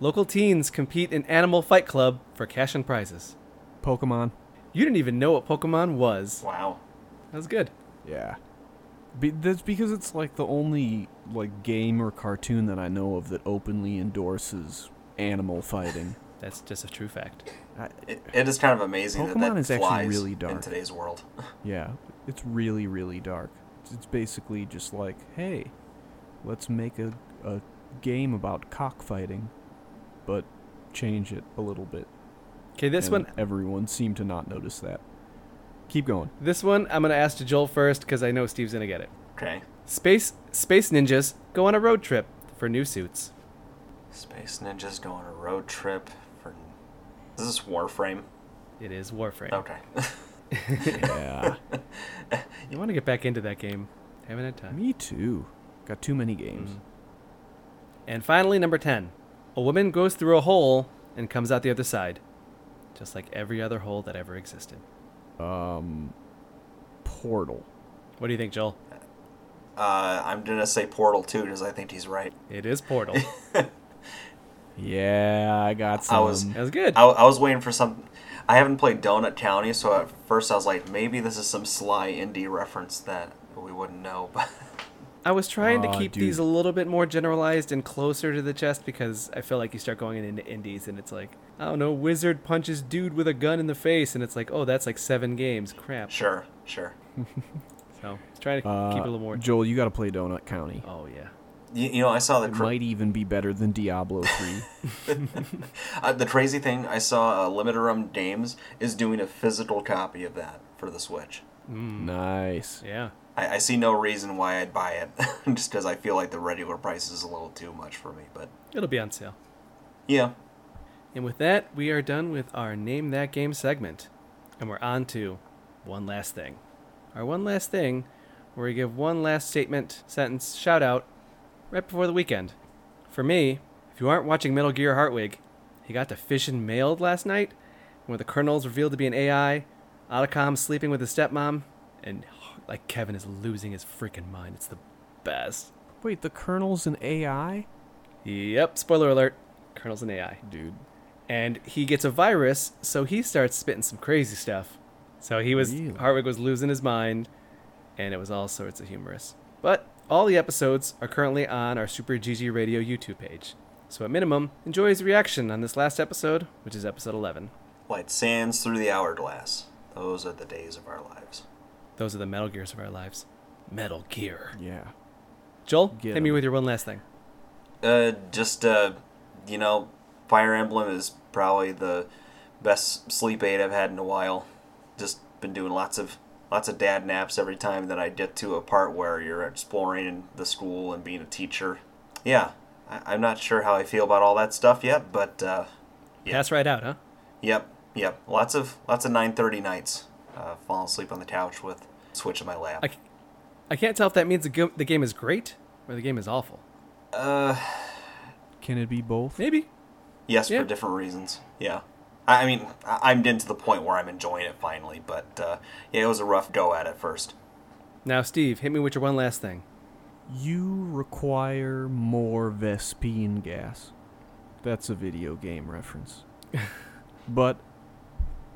Local teens compete in Animal Fight Club for cash and prizes. Pokemon. You didn't even know what Pokemon was. Wow. That was good. Yeah. Be- that's because it's like the only like game or cartoon that I know of that openly endorses animal fighting. (laughs) That's just a true fact. I, It, it is kind of amazing that Pokemon that is actually flies really in today's world. (laughs) yeah, it's really really dark. It's, it's basically just like, hey, let's make a a game about cockfighting, but change it a little bit. Okay, this And one. everyone seemed to not notice that. Keep going. This one I'm gonna ask to Joel first because I know Steve's gonna get it. Okay. Space Space Ninjas go on a road trip for new suits. Space ninjas go on a road trip for. Is this Warframe? It is Warframe. Okay. (laughs) Yeah, (laughs) You want to get back into that game? Haven't had time. me too. Got too many games. Mm. And finally, number 10. A woman goes through a hole and comes out the other side. Just like every other hole that ever existed. Um, Portal. What do you think, Joel? uh, I'm gonna say Portal too because I think he's right. It is Portal. (laughs) Yeah, I got I some. was- that was good. I, I was waiting for some. I haven't played Donut County, so at first I was like, maybe this is some sly indie reference that we wouldn't know. (laughs) But I was trying to keep dude. these a little bit more generalized and closer to the chest because I feel like you start going into indies and it's like, I don't know, wizard punches dude with a gun in the face and it's like, oh, that's like seven games. Crap. sure, sure. (laughs) So trying to uh, keep it a little more. Joel, you got to play Donut County. Oh, yeah. You, you know, I saw the It cra- might even be better than Diablo (laughs) 3. uh, the crazy thing. I saw uh, Limited Run Games is doing a physical copy of that for the Switch. nice. Yeah. I, I see no reason why I'd buy it, (laughs) just because I feel like the regular price is a little too much for me. But It'll be on sale. yeah, And with that, we are done with our Name That Game segment. And we're on to one last thing. Our one last thing, where we give one last statement, sentence, shout out, right before the weekend. For me, if you aren't watching Metal Gear Hartwig, he got to fission mailed last night, where the colonel's revealed to be an AI, Otacon sleeping with his stepmom, and like Kevin is losing his freaking mind. It's the best. Wait, the Colonel's an AI? Yep, spoiler alert. Colonel's an AI. Dude. and he gets a virus, so he starts spitting some crazy stuff. So he was Really? Hartwig was losing his mind, and it was all sorts of humorous. But all the episodes are currently on our Super GG Radio YouTube page. So at minimum, enjoy his reaction on this last episode, which is episode 11. like sands through the hourglass. Those are the days of our lives. Those are the Metal Gears of our lives. Metal Gear. Yeah. Joel, Get hit me with your one last thing. Uh, just uh, you know, Fire Emblem is probably the best sleep aid I've had in a while. Just been doing lots of lots of dad naps every time that I get to a part where you're exploring the school and being a teacher. Yeah, I, I'm not sure how I feel about all that stuff yet, but uh, Yeah. Pass right out, huh? yep, yep, lots of lots of 9:30 nights, uh, falling asleep on the couch with Switch in my lap. I, I can't tell if that means the, go- the game is great or the game is awful. Uh, Can it be both? Maybe. Yes, Yeah. for different reasons. Yeah. I I mean, I- I'm getting to the point where I'm enjoying it finally, but uh, yeah, it was a rough go at it first. Now, Steve, hit me with your one last thing. You require more Vespene gas. That's a video game reference. (laughs) but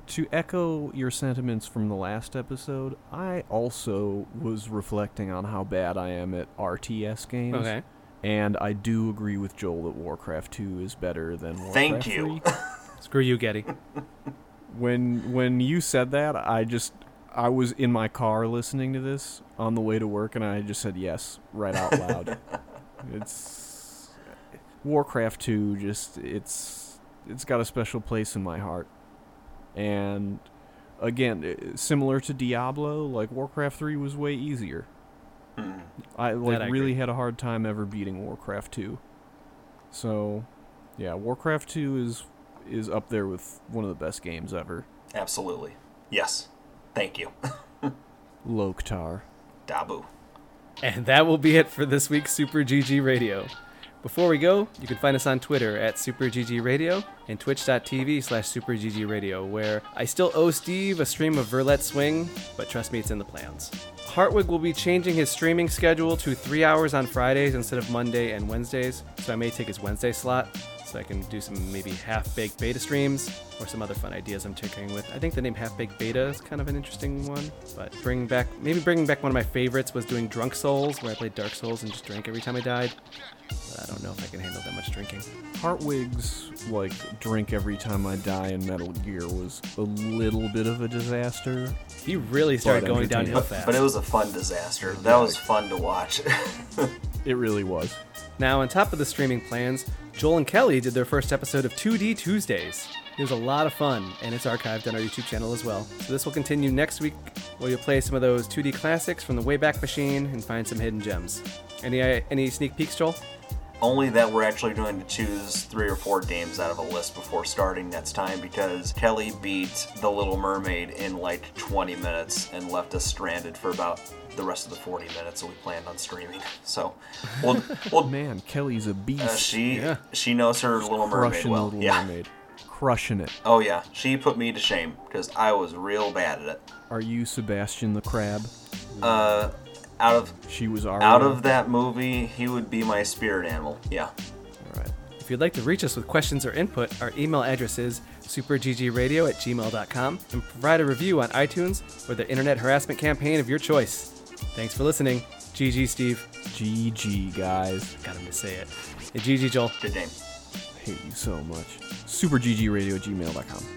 to echo your sentiments from the last episode, I also was reflecting on how bad I am at RTS games. Okay. And I do agree with Joel that Warcraft 2 is better than Warcraft Thank you. 3. (laughs) Screw you, Getty. when when you said that, I just I was in my car listening to this on the way to work and I just said yes right out loud. (laughs) it's Warcraft 2 just it's it's got a special place in my heart. And again, similar to Diablo, like Warcraft 3 was way easier. Hmm. I like I really agree. had a hard time ever beating Warcraft 2. So, yeah, Warcraft 2 is is up there with one of the best games ever. Absolutely. Yes. Thank you. (laughs) Loktar. Dabu. And that will be it for this week's Super GG Radio. Before we go, you can find us on Twitter at Super GG Radio and twitch.tv slash Super GG Radio, where I still owe Steve a stream of Verlet Swing, but trust me, it's in the plans. Hartwig will be changing his streaming schedule to three hours on Fridays instead of Monday and Wednesdays, so I may take his Wednesday slot so I can do some maybe half baked beta streams or some other fun ideas I'm tinkering with. I think the name half baked beta is kind of an interesting one, but bring back maybe bringing back one of my favorites was doing Drunk Souls, where I played Dark Souls and just drank every time I died. But I don't know if I can handle that much drinking. Hartwig's like drink every time I die in Metal Gear was a little bit of a disaster. He really started But going downhill fast. but it was a fun disaster. That was fun to watch. (laughs) It really was. Now, on top of the streaming plans, Joel and Kelly did their first episode of 2D Tuesdays. It was a lot of fun, and it's archived on our YouTube channel as well. So this will continue next week, where you'll play some of those 2D classics from the Wayback Machine and find some hidden gems. Any uh, any sneak peeks, Joel? Only that we're actually going to choose three or four games out of a list before starting next time because Kelly beat The Little Mermaid in like 20 minutes and left us stranded for about the rest of the 40 minutes that we planned on streaming. (laughs) So, we'll, we'll (laughs) Man, Kelly's a beast. uh, she Yeah. she knows her Little Mermaid crushing well. Little yeah. Mermaid. Crushing it. Oh yeah, she put me to shame because I was real bad at it. Are you Sebastian the Crab? Uh, out of She was Ariel. out of that movie, he would be my spirit animal. Yeah. All right. If you'd like to reach us with questions or input, our email address is superggradio at gmail.com and provide a review on iTunes or the internet harassment campaign of your choice. Thanks for listening. GG, Steve. GG, guys. Got him to say it. And GG, Joel. Good name. hate you so much. SuperGGRadio at gmail.com.